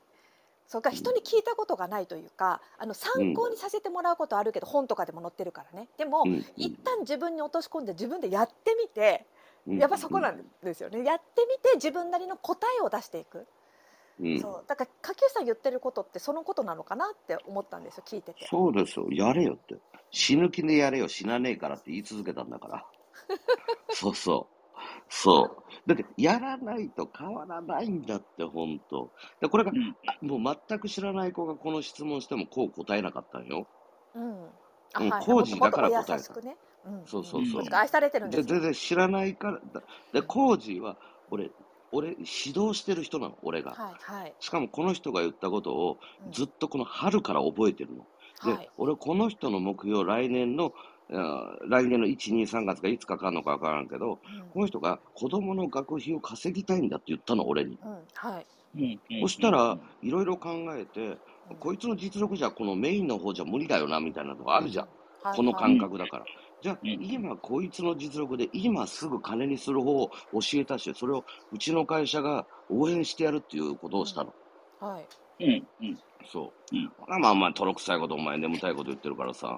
それから人に聞いたことがないというかあの参考にさせてもらうことあるけど、本とかでも載ってるからね。でも、一旦自分に落とし込んで自分でやってみてうん。やっぱそこなんですよね。やってみて自分なりの答えを出していく。うんそうだから下級さん言ってることってそのことなのかなって思ったんですよ聞いてて。そうですよ。やれよって。死ぬ気でやれよ。死なねえからって言い続けたんだから。そうそう。そう。だって、やらないと変わらないんだって、本当で、これが、もう全く知らない子がこの質問してもこう答えなかったんよ。うん。うん工事だから答えたね。うん。そうそうそう愛されてるんでで、すよ。全然知らないから、だで、コージは、俺、俺、指導してる人なの、俺が。はいはい。しかもこの人が言ったことをうんずっとこの春から覚えてるの。で、はい。俺この人の目標、来年の、来年の1、2、3月がいつかかるのかわからんけど、この人が子供の学費を稼ぎたいんだって言ったの、俺に。うん。うん。はい。うんそしたら、いろいろ考えて、うんこいつの実力じゃこのメインの方じゃ無理だよな、みたいなのがあるじゃん。はいこのはい感覚だから。じゃあ、うん今こいつの実力で今すぐ金にする方を教えたし、それをうちの会社が応援してやるっていうことをしたの。はい。うんうんそう。うんまあまあまあ、とろくさいこと、お前眠たいこと言ってるからさ。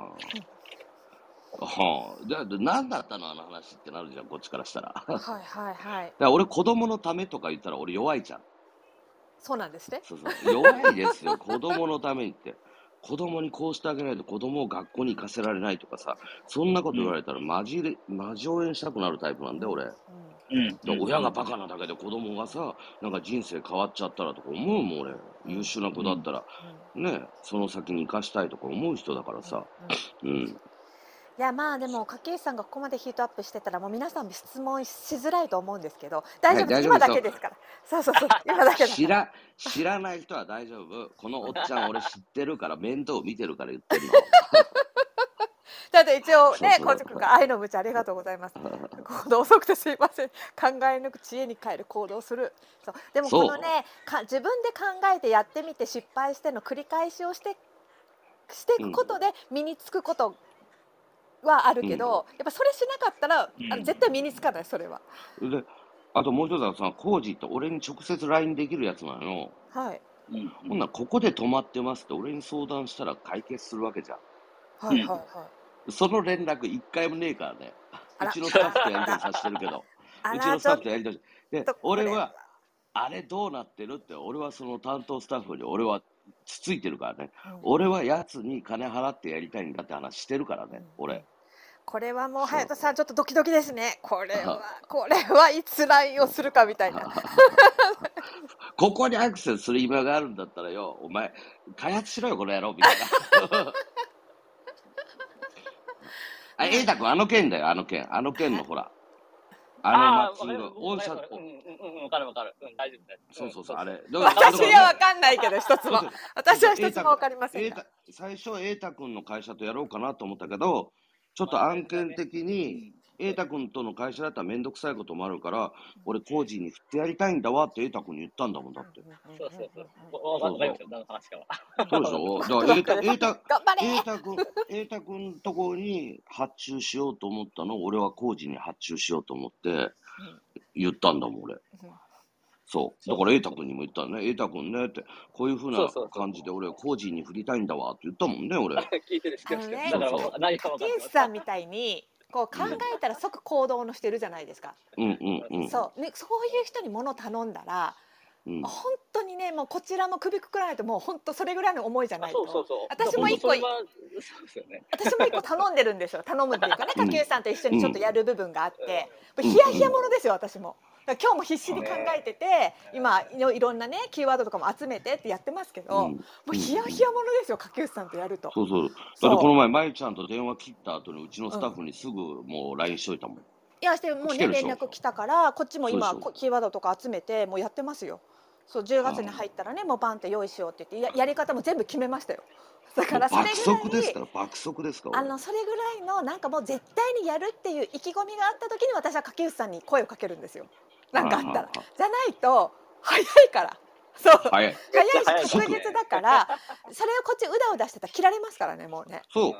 はあ、で、で何だったのあの話ってなるじゃん、こっちからしたら。だかはいはいはい。ら俺、子供のためとか言ったら俺弱いじゃん。そうなんですね。そうそう弱いですよ、子供のためにって。子供にこうしてあげないと子供を学校に行かせられないとかさ、そんなこと言われたらマジで、マジ応援したくなるタイプなんだよ、俺。うん。で親がバカなだけで子供がさ、なんか人生変わっちゃったらとか思うもん、俺。優秀な子だったら、ね、その先に生かしたいとか思う人だからさ。うん。いやまあでも筧さんがここまでヒートアップしてたらもう皆さん質問しづらいと思うんですけど大丈夫？はい今だけですから。そうそうそう。今だけだ知ら、知らない人は大丈夫。このおっちゃん俺知ってるから、面倒見てるから言ってんの。だって一応ねコチ君が愛の無知ありがとうございます 行動遅くてすいません。考え抜く知恵に変える行動する。そう。でもこのねか自分で考えてやってみて失敗しての繰り返しをしてしていくことで身につくことはあるけど、やっぱそれしなかったら、あの絶対身につかないそれはで、あともう一つはさ、コージって俺に直接 LINE できるやつなのよ。はいうん。ほんならここで止まってますって俺に相談したら解決するわけじゃん。はいはいはいその連絡一回もねえからね。あらうちのスタッフとやり取りさせてるけど。あうちのスタッフとやり取り。で俺は、あれどうなってるって、俺はその担当スタッフに俺はつついてるからね。うん俺はやつに金払ってやりたいんだって話してるからね、俺。これはもうそう隼人さんちょっとドキドキですねこれはこれはいつ LINE をするかみたいな ここにアクセスする今があるんだったらよ、お前、開発しろよ、この野郎、みたいな。あ、瑛太君、あの件だよ、あの件。あの件のほら。あのマッチング、御社、うんうんうん、わかるわかる。うん、大丈夫だよ。そうそうそう、あれ。私には分かんないけど一つも。私は一つも分かりません最初、瑛太君の会社とやろうかなと思ったけど、ちょっと案件的に、瑛太君との会社だったらめんどくさいこともあるから、俺、工事に振ってやりたいんだわって瑛太君に言ったんだもんだって。そうそうそう。わわかりますよ、何の話かは。そうでしょ？だから瑛太、瑛太、頑張れ瑛太君、瑛太君とこに発注しようと思ったのを、俺は工事に発注しようと思って、言ったんだもん、俺。そう。だから瑛太君にも言ったのね。瑛太君ねって、こういうふうなそうそうそう感じで俺、工事に振りたいんだわって言ったもんね、俺。聞いてる、知何か分かケイスさんみたいにこう考えたら即行動のしてるじゃないですか、うんうんうん。そう。ねそういう人に物頼んだらうん。本当にねもうこちらも首くくらないともう本当それぐらいの思いじゃないと。そうそうそう。私も一個ね。私も一個頼んでるんですよ。頼むっていうかねうん。竹内さんと一緒にちょっとやる部分があって、もうヒヤヒヤものですよ私も。だから今日も必死に考えてて、今いろいろんなねキーワードとかも集めてってやってますけど、うんもうヒヤヒヤものですよ竹内さんとやると。そうそう。だってこの前、まゆちゃんと電話切った後に、うちのスタッフにすぐもう LINE しといたもん。いやしてもうね連絡来たからこっちも今キーワードとか集めてもうやってますよ。そう10月に入ったらねもうバンって用意しようって言ってややり方も全部決めましたよ。だからそれ爆ぐらい爆速ですから。あのそれぐらいのなんかもう絶対にやるっていう意気込みがあった時に私は竹内さんに声をかけるんですよ。なんかあったらじゃないと早いから。そう早い。早いし確実だからそれをこっちうだうだしてたら切られますからねもうね。そう。う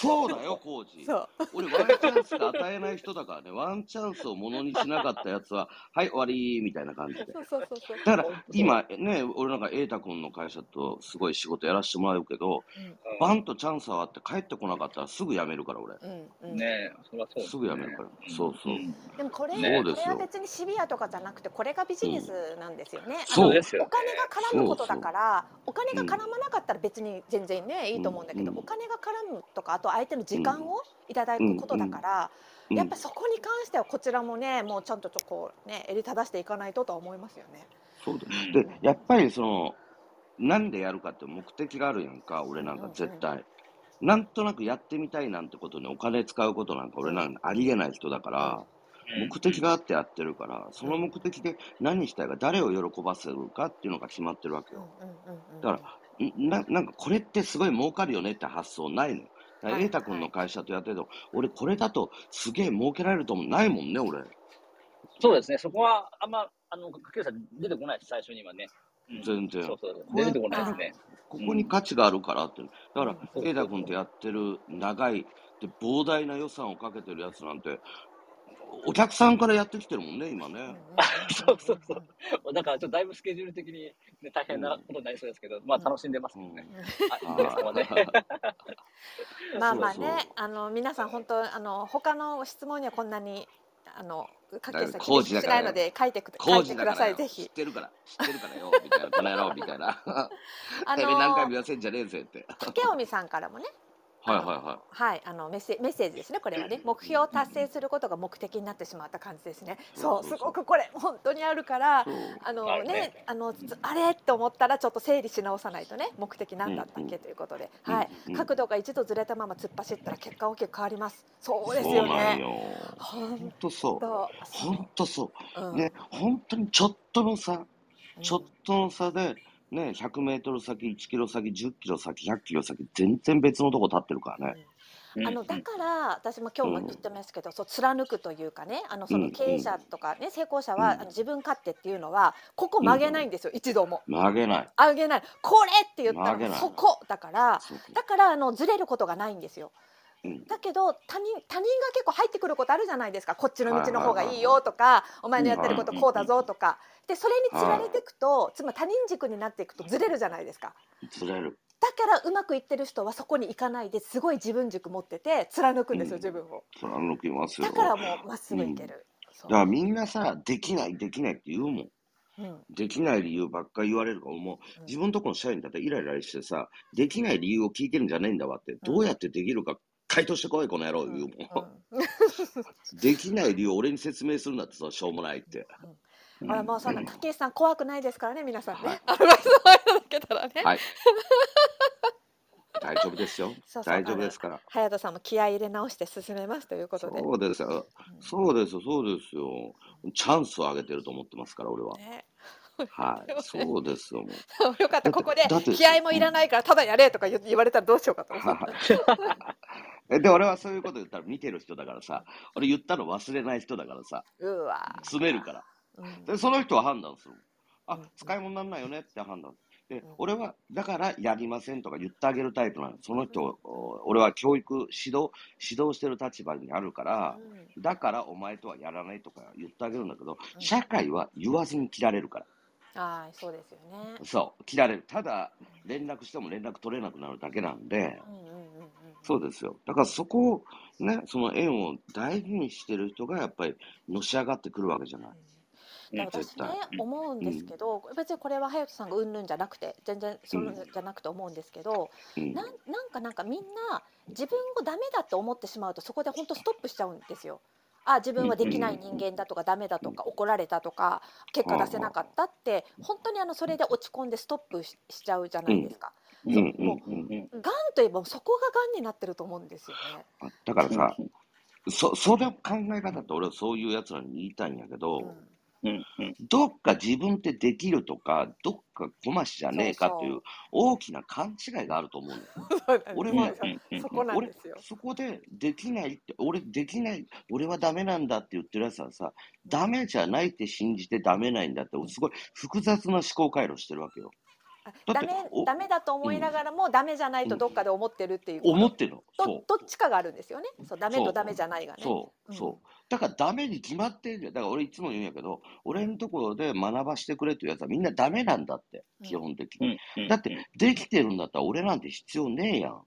そうだよ、コージ。そう俺、ワンチャンスが与えない人だからね、ワンチャンスをものにしなかったやつは、はい、終わりみたいな感じで。そうそうそうそう。だから、今ね、俺なんか、瑛太君の会社とすごい仕事やらせてもらうけど、バンとチャンスはあって帰ってこなかったらすぐ辞めるから、俺。うんうんねえ、それはそうですね。すぐ辞めるからそうそうんでもこれ,、ねこれは別にシビアとかじゃなくてこれがビジネスなんですよね。そうですよお。金が絡むことだからお金が絡まなかったら別に全然ねいいと思うんだけど、うん。お金が絡むとかあと相手の時間をいただくことだから、うん。やっぱそこに関してはこちらもねもうちゃんとちょこうね襟正していかないととは思いますよね。そうだよで、やっぱりその、なんでやるかって目的があるやんか、俺なんか絶対。なんとなくやってみたいなんてことにお金使うことなんか俺なんかありえない人だから、目的があってやってるから、その目的で何したいか、誰を喜ばせるかっていうのが決まってるわけうんよ。だからんななんかこれってすごい儲かるよねって発想ないのよ。だ瑛太君の会社とやってると、俺これだとすげえ儲けられるともないもんね、俺。そうですね、そこはあんま、あの、かけさん出てこないです、最初にはね。うん全然そうそう、出てこないですね。ここに価値があるからって。だから、うん瑛太君とやってる長い、で、膨大な予算をかけてるやつなんて、お客さんからやってきてるもんね、今ね。そうそうそう。だから、ちょっとだいぶスケジュール的に、ね、大変なことになりそうですけど、まあ、楽しんでますけどね。まあまあねあの皆さん本当あの他の質問にはこんなにあのかけさ厳しないので書いてく書いてくださいぜひ。知ってるから知ってるからよみたいなこの野郎みたいな。あのー、何回も言わせんじゃねえぜって。竹尾美さんからもねはいはいはい。はい、あのメッセメッセージですね。これはね、目標を達成することが目的になってしまった感じですね。そう、すごくこれ本当にあるから、あのね、あのあれって思ったらちょっと整理し直さないとね、目的なんだったっけということで、はい、角度が一度ずれたまま突っ走ったら結果大きく変わります。そうですよね。本当そう。本当そう。ね、本当にちょっとの差、ちょっとの差で。ね、100メートル先、1キロ先、10キロ先、100キロ先、全然別のとこ立ってるからね。あのだから私も今日も言ってますけど、そう貫くというかねあのその経営者とかね、成功者は、あの自分勝手っていうのはここ曲げないんですよ、一度も。曲げない。曲げない。これって言ったらそこ。だからだからあのずれることがないんですよ。だけど他人他人が結構入ってくることあるじゃないですか。こっちの道の方がいいよとか、お前のやってることこうだぞとか、でそれにつられていくと、つまり他人軸になっていくとずれるじゃないですか。ずれる。だからうまくいってる人はそこに行かないですごい自分軸持ってて貫くんですよ、自分を。貫きますよ。だからもうまっすぐいける。だからみんなさできないできないって言うもん。うん、できない理由ばっかり言われるからもう自分とこの社員だってイライラしてさできない理由を聞いてるんじゃねえんだわって、どうやってできるか回答してこいこの野郎言うもん、できない理由を俺に説明するんだってさしょうもないって、あらまあそんな竹内さん怖くないですからね皆さんね、アドバイスをいただけたらね。はい。大丈夫ですよ。大丈夫ですから。隼人さんも気合い入れ直して進めますということで。そうですよ、そうですそうですよ。チャンスをあげてると思ってますから俺は、ね。はい、そうですよ。よかった、ここで気合もいらないから、ただやれとか言われたらどうしようかと。思って。で、俺はそういうこと言ったら見てる人だからさ、俺言ったの忘れない人だからさ、うわ詰めるから。で、その人は判断する。あ、使い物にならないよねって判断。で、俺は、だからやりませんとか言ってあげるタイプなの。その人、俺は教育、指導、指導してる立場にあるから、だからお前とはやらないとか言ってあげるんだけど、社会は言わずに切られるから。はい、そうですよね。そう、切られる。ただ、連絡しても連絡取れなくなるだけなんで、そうですよ。だからそこを、ね、その縁を大事にしてる人がやっぱりのし上がってくるわけじゃない。私ね思うんですけど、うん、別にこれは隼人さんがうんぬんじゃなくて全然そうじゃなくて思うんですけど、うん、ななんかなんかみんな自分をダメだと思ってしまうとそこで本当ストップしちゃうんですよ。あ自分はできない人間だとかダメだとか怒られたとか結果出せなかったって本当にあのそれで落ち込んでストップしちゃうじゃないですか。もうがんといえばそこががんになってると思うんですよね。だからさそその考え方って俺はそういうやつらに言いたいんやけど、うんうん、どっか自分ってできるとか、どっかこましじゃねえかっていう大きな勘違いがあると思うの。俺は、そこなんですよ。そこでできないって、俺できない、俺はダメなんだって言ってるやつはさ、ダメじゃないって信じてダメないんだって、すごい複雑な思考回路してるわけよ。ダメダメだと思いながらも、うん、ダメじゃないとどっかで思ってるっていう、思ってるの。どどっちかがあるんですよね。そうダメとダメじゃないがね。そう、そう。だからダメに決まってんじゃん。だから俺いつも言うんやけど俺のところで学ばしてくれっていうやつはみんなダメなんだって、基本的に、だってできてるんだったら俺なんて必要ねえやん、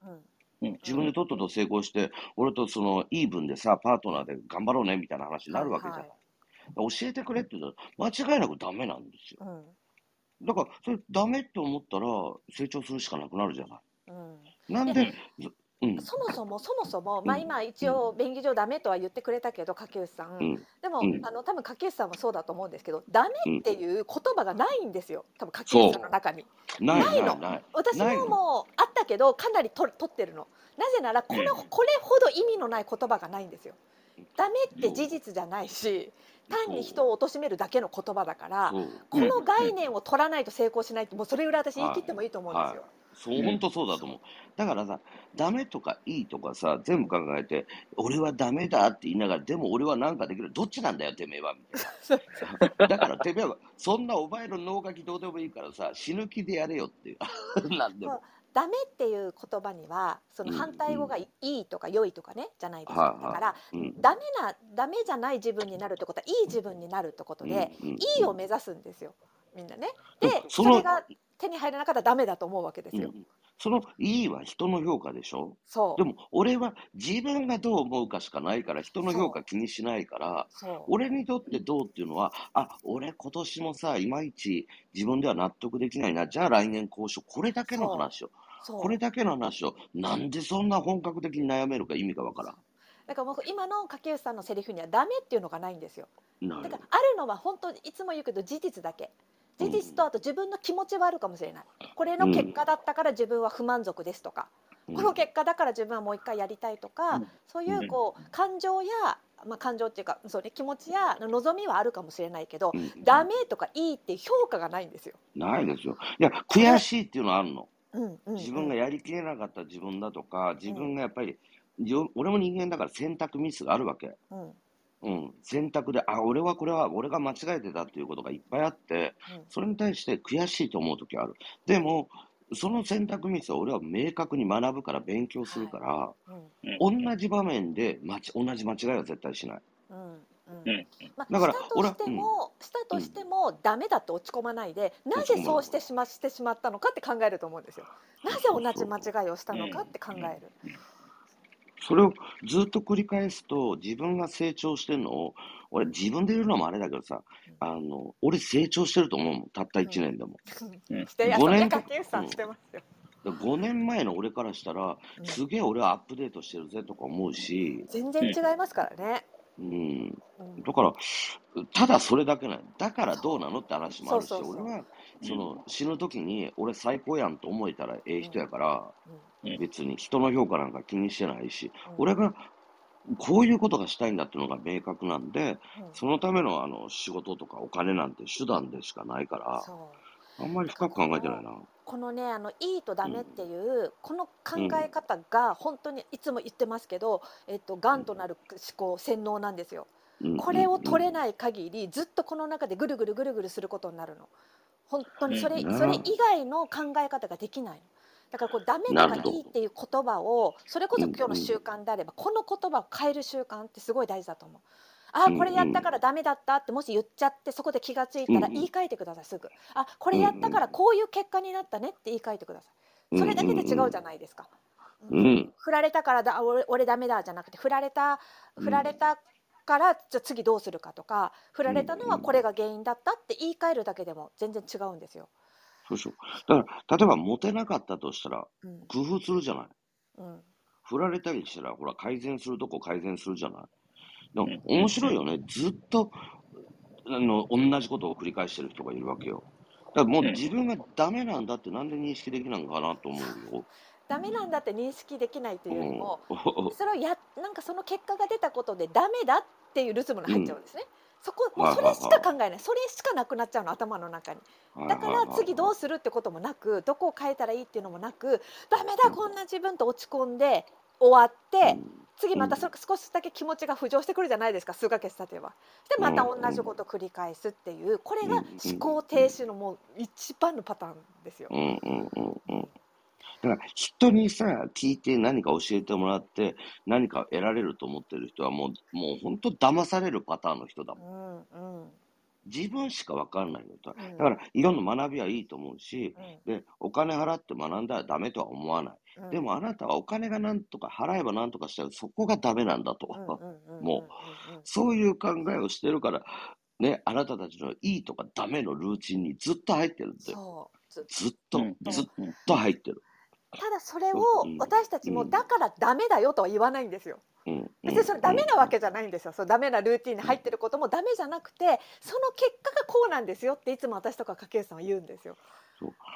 自分でとっとと成功して、俺とそのイーブンでさ、パートナーで頑張ろうねみたいな話になるわけじゃん。はいはい、教えてくれって言ったら、間違いなくダメなんですよ。うんだから、それダメって思ったら成長するしかなくなるじゃない。うん、なんで、うん、そもそもそもそも、まあ、今一応便宜上ダメとは言ってくれたけど掛内さん、うん、でも、うん、あの多分掛内さんはそうだと思うんですけどダメっていう言葉がないんですよ。多分掛内さんの中に。ないの。私ももうあったけどかなりと取ってるの。なぜならこの、これほど意味のない言葉がないんですよ。ダメって事実じゃないし単に人を貶めるだけの言葉だからこの概念を取らないと成功しないってもうそれぐらい私言い切ってもいいと思うんですよ。そう、本当そうだと思う。だからさ、ダメとかいいとかさ、全部考えて、俺はダメだって言いながら、でも俺は何かできる。どっちなんだよ、てめえは。みたいな。だからてめえは、そんなお前の脳書きどうでもいいからさ、死ぬ気でやれよっていう。なんでも。ダメっていう言葉にはその反対語がいいとか良いとかねじゃないですか、だから、ダメなダメじゃない自分になるってことはいい自分になるってことで、いいを目指すんですよ。みんなね。でそれが手に入らなかったらダメだと思うわけですよ。そのいいは人の評価でしょ？そう。でも俺は自分がどう思うかしかないから人の評価気にしないから俺にとってどうっていうのはあ俺今年もさいまいち自分では納得できないな。じゃあ来年こうしようこれだけの話を。これだけの話を。なんでそんな本格的に悩めるか意味がわからん。だからもう今の掛内さんのセリフにはダメっていうのがないんですよ。だからあるのは本当いつも言うけど事実だけ事実とあと自分の気持ちはあるかもしれない。これの結果だったから自分は不満足ですとか、うん、この結果だから自分はもう一回やりたいとか、うん、そういうこう感情やまあ、感情っていうかそれ気持ちや望みはあるかもしれないけど、うん、ダメとかいいって評価がないんですよ。ないですよ。いや悔しいっていうのはあるの。うんうんうん、自分がやりきれなかった自分だとか自分がやっぱり、うん、俺も人間だから選択ミスがあるわけ。うんうん、選択で、あ、俺はこれは、俺が間違えてたっていうことがいっぱいあって、うん、それに対して悔しいと思う時ある。でも、その選択ミスは俺は明確に学ぶから勉強するから、はい。うん、同じ場面でまち同じ間違いは絶対しない。うん。うん。まあ、だからしたとしても、したとしてもダメだって落ち込まないで、なぜそうしてしましてしまったのかって考えると思うんですよ。なぜ同じ間違いをしたのかって考える。それをずっと繰り返すと、自分が成長してるのを、俺自分で言うのもあれだけどさ、あの、俺成長してると思うもん、たった1年でも。うん、して5年してますよ。5年前の俺からしたら、すげえ俺はアップデートしてるぜとか思うし。全然違いますからね。うん。だから、ただそれだけない。だからどうなのって話もあるし、俺は、その、死ぬ時に、俺最高やんと思えたらええ人やから、別に人の評価なんか気にしてないし、俺がこういうことがしたいんだっていうのが明確なんで、そのためのあの仕事とかお金なんて手段でしかないから、あんまり深く考えてないな。このねあのいいとダメっていう、うん、この考え方が本当にいつも言ってますけど、えっと、がんとなる思考洗脳なんですよ。これを取れない限りずっとこの中でぐるぐるぐるぐるすることになるの。本当にそれ,、それ以外の考え方ができないの。だからこうダメとかいいっていう言葉をそれこそ今日の習慣であれば、この言葉を変える習慣ってすごい大事だと思う。あこれやったからダメだったってもし言っちゃってそこで気が付いたら言い換えてくださいすぐ。あこれやったからこういう結果になったねって言い換えてください。それだけで違うじゃないですか。うん、振られたからだ俺俺ダメだじゃなくて振られた振られたからじゃ次どうするかとか振られたのはこれが原因だったって言い換えるだけでも全然違うんですよ。そうそう。だから、例えばモテなかったとしたら、工夫するじゃない。うん。振られたりしたら、ほら、改善するとこ改善するじゃない。でも、面白いよね。ずっと、あの、同じことを繰り返してる人がいるわけよ。だからもう自分がダメなんだってなんで認識できないのかなと思うよ。ダメなんだって認識できないというよりも、それをやなんかその結果が出たことでダメだっていうルツムが入っちゃうんですね。うんそこもうそれしか考えない。それしかなくなっちゃうの頭の中に。だから次どうするってこともなくどこを変えたらいいっていうのもなくダメだこんな自分と落ち込んで終わって次またそ少しだけ気持ちが浮上してくるじゃないですか数ヶ月経てばでまた同じことを繰り返すっていうこれが思考停止のもう一番のパターンですよ。だから人にさ、聞いて何か教えてもらって何か得られると思ってる人はもう、もう本当騙されるパターンの人だもん。うんうん、自分しか分かんないのだから、いろんな学びはいいと思うし、うん、で、お金払って学んだらダメとは思わない。うん、でもあなたはお金がなんとか払えばなんとかしたらそこがダメなんだと。もう、そういう考えをしてるから、ね、あなたたちのいいとかダメのルーチンにずっと入ってるんだよ。ずっと、ずっと入ってる。ただそれを私たちもだからダメだよとは言わないんですよ。別にそれダメなわけじゃないんですよ。そのダメなルーティンに入ってることもダメじゃなくて、その結果がこうなんですよっていつも私とか家計さんは言うんですよ。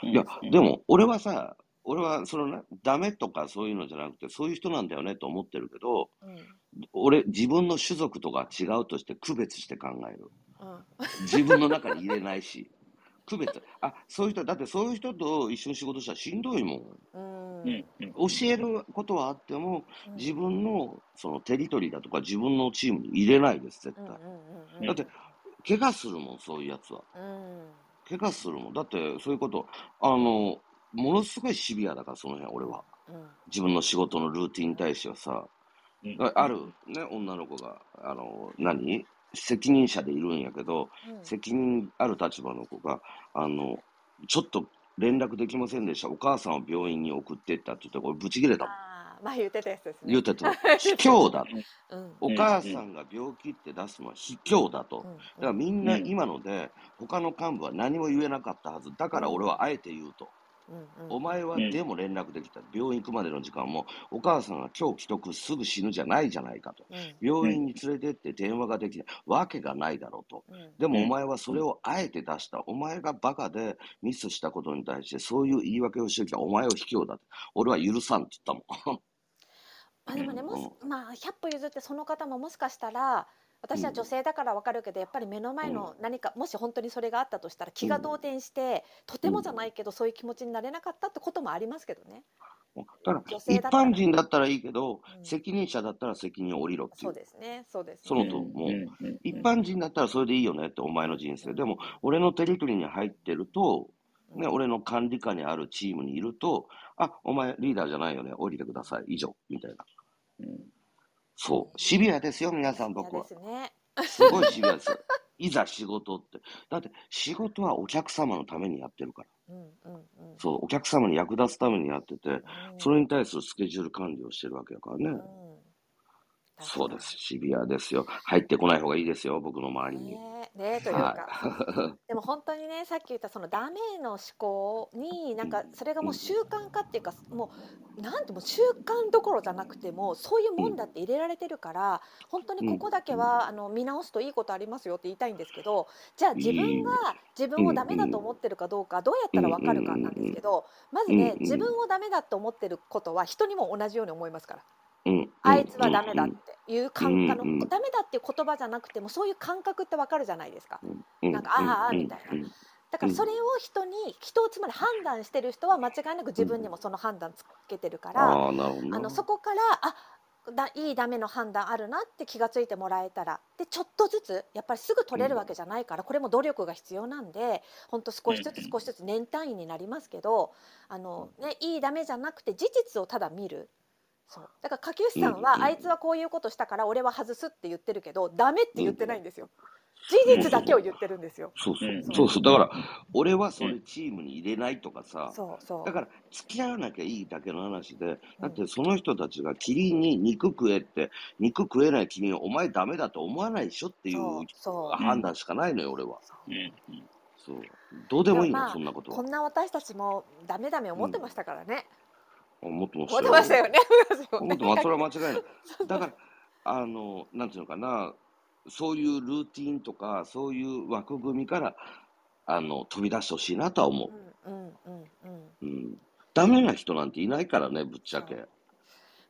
いやでも俺はさ、俺はそのねダメとかそういうのじゃなくてそういう人なんだよねと思ってるけど、うん、俺自分の種族とか違うとして区別して考える。うん、自分の中に入れないし。区別。あ、そういう人、だってそういう人と一緒に仕事したらしんどいもん。うん、教えることはあっても、自分のそのテリトリーだとか自分のチームに入れないです、絶対。だって、怪我するもん、そういうやつは。怪我するもん。だって、そういうこと、あの、ものすごいシビアだから、その辺、俺は。自分の仕事のルーティンに対してはさ、あるね、女の子が、あの、何？責任者でいるんやけど、うん、責任ある立場の子が、あの、ちょっと連絡できませんでした。お母さんを病院に送ってったって言って、これブチ切れたもん。ああ、まあ言ってたやつですね。言ってた。卑怯だと。うん。お母さんが病気って出すのは卑怯だと。うんだからみんな今ので、他の幹部は何も言えなかったはず。だから俺はあえて言うと。うんうんお前はでも連絡できた。病院行くまでの時間も、お母さんが今日既得すぐ死ぬじゃないじゃないかと。うん病院に連れてって電話ができないわけがないだろうと。うんでもお前はそれをあえて出した。お前がバカでミスしたことに対してそういう言い訳をしてきた。お前を卑怯だと。俺は許さんって言ったもん。まあでもねもしまあ100歩譲ってその方ももしかしたら私は女性だからわかるけどやっぱり目の前の何かもし本当にそれがあったとしたら気が動転してとてもじゃないけどそういう気持ちになれなかったってこともありますけどね。だから一般人だったらいいけど、うん責任者だったら責任を降りろっていそうう。ですねそうですそのね。ともううんうん一般人だったらそれでいいよねってお前の人生。でも俺のテリトリーに入ってると、ね、俺の管理下にあるチームにいると、あ、お前リーダーじゃないよね。降りてください。以上。みたいな。うんそう。シビアですよ、皆さん僕嫌はで。すね。すごいシビアですよ。いざ仕事って。だって仕事はお客様のためにやってるから。そう、お客様に役立つためにやってて、うんそれに対するスケジュール管理をしてるわけだからね。うんそうです。シビアですよ。入ってこない方がいいですよ、僕の周りに。ね。えねえというか、は でも本当にねさっき言ったそのダメの思考になんかそれがもう習慣化っていうかもうなんてもう習慣どころじゃなくてもそういうもんだって入れられてるから本当にここだけはあの見直すといいことありますよって言いたいんですけどじゃあ自分が自分をダメだと思ってるかどうかどうやったらわかるかなんですけどまずねうん。自分をダメだと思ってることは人にも同じように思いますから。うんあいつはダメだっうんていう感覚、のダメだっていう言葉じゃなくてもそういう感覚ってわかるじゃないですか。うんなんかああみたいな。うんだからそれを人に人をつまり判断してる人は間違いなく自分にもその判断つけてるから、あのそこからあだいいダメの判断あるなって気がついてもらえたらでちょっとずつやっぱりすぐ取れるわけじゃないからこれも努力が必要なんで本当少しずつ少しずつ年単位になりますけどあの、ね、いいダメじゃなくて事実をただ見る。そうだから柿内さんうんはあいつはこういうことしたから俺は外すって言ってるけどダメって言ってないんですよ。事実だけを言ってるんですよ。そうそううんそうそう。だから、俺はそれチームに入れないとかさ、そうそう。だから、付き合わなきゃいいだけの話で、だってその人たちがキリンに肉食えって、肉食えないキリンをお前ダメだと思わないでしょっていうそうそう判断しかないのよ、俺は。うんうんそう。どうでもいいの、まあそんなことは。こんな私たちもダメダメ思ってましたからね。思ってま思ってましたよね。思 ってます。それは間違いない。だから、あの、なんていうのかな、そういうルーティンとか、そういう枠組みから、あの、飛び出してほしいなとは思うんうんうんうん。う。うん。ダメな人なんていないからね、ぶっちゃけ。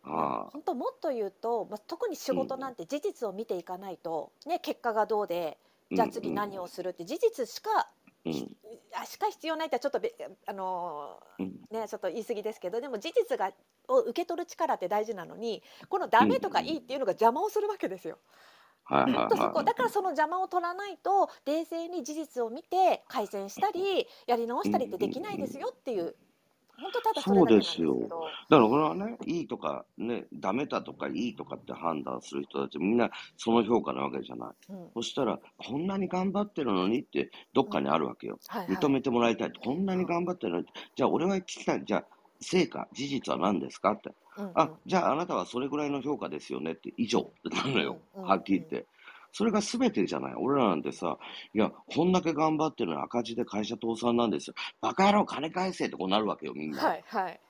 ああ。本当もっと言うと、まあ、特に仕事なんて事実を見ていかないと、ね、結果がどうでじゃあ次何をするって事実しか、うん。あしか必要ないってちょっとべあのねちょっと言い過ぎですけどでも事実がを受け取る力って大事なのにこのダメとかいいっていうのが邪魔をするわけですよ。とそこはだからその邪魔を取らないと冷静に事実を見て改善したりやり直したりってできないですよっていう本当ただそれだけなんですけどそうですい。だからこれはね、いいとか、ね、ダメだとかいいとかって判断する人たち、みんなその評価なわけじゃない。うんそしたら、こんなに頑張ってるのにって、どっかにあるわけよ。はいはい認めてもらいたい。こんなに頑張ってるのに、じゃあ俺は聞きたい。じゃあ、成果、事実は何ですかって。うんうんあ、じゃああなたはそれぐらいの評価ですよねって、以上ってなるのよ。うんうんはっきり言って。それが全てじゃない。俺らなんてさ、いや、こんだけ頑張ってるのに赤字で会社倒産なんですよ。バカ野郎金返せってこうなるわけよ、みんな。はいはい。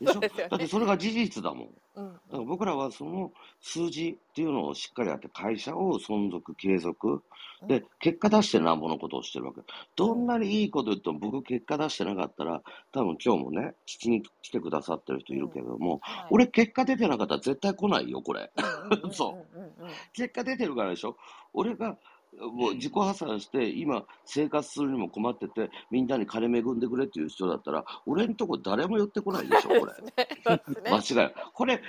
でしょ？だってそれが事実だもん。うん。だから僕らはその数字っていうのをしっかりやって会社を存続、継続。で、結果出してなんぼのことをしてるわけ。どんなにいいこと言っても僕結果出してなかったら、多分今日もね、聞きに来てくださってる人いるけれども、はい。俺結果出てなかったら絶対来ないよ、これ。うんうんうんそうんうんうん。結果出てるからでしょ？俺がもう自己破産して今生活するにも困っててみんなに金恵んでくれっていう人だったら俺んとこ誰も寄ってこないでしょこれ。間違いこれ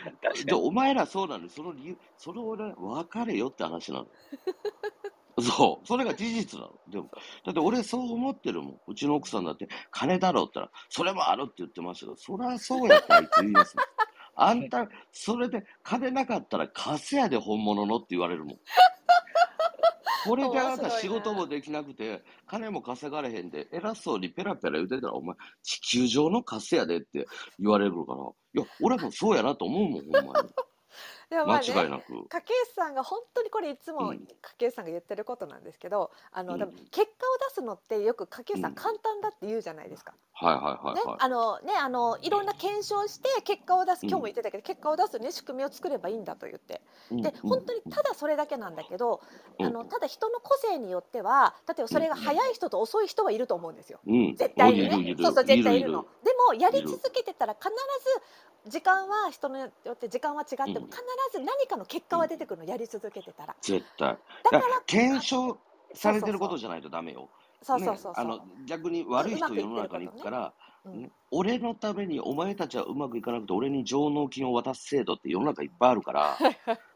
でお前らそうなの？にその理由それを俺分かれよって話なの？そう。それが事実なの？でもだって俺そう思ってるもん。うちの奥さんだって金だろうって言ったらそれもあるって言ってましたけどそりゃそうやってあいつ言います あんたそれで金なかったら貸せやで本物のって言われるもんこれであなた仕事もできなくて、金も稼がれへんで、偉そうにペラペラ言うてたら、お前、地球上のカスやでって言われるから、いや、俺もそうやなと思うもん、ほんまに。でもまあね間違いなく。家計さんが本当にこれいつもうん。家計さんが言ってることなんですけど、あのうん。でも結果を出すのってよく家計さうん。ん簡単だって言うじゃないですか。はいはいはいねは、あのねあのいろんな検証して結果を出すうん。今日も言ってたけど、結果を出すね仕組みを作ればいいんだと言って。い。でうん。本当にただそれだけなんだけど、うん。あのただ人の個性によっては例えばそれが早い人と遅い人はいると思うんですよ。うん、絶対にね。そうそう絶対いるの。いでもやり続けてたら必ず時間は人によって時間は違ってもうん。必ず何かの結果は出てくるのやり続けてたら。絶対。だから検証されてることじゃないとダメよ。そうそうそうあの逆に悪い人世の中に行くから、うん。ね俺のためにお前たちはうまくいかなくて俺に上納金を渡す制度って世の中いっぱいあるから、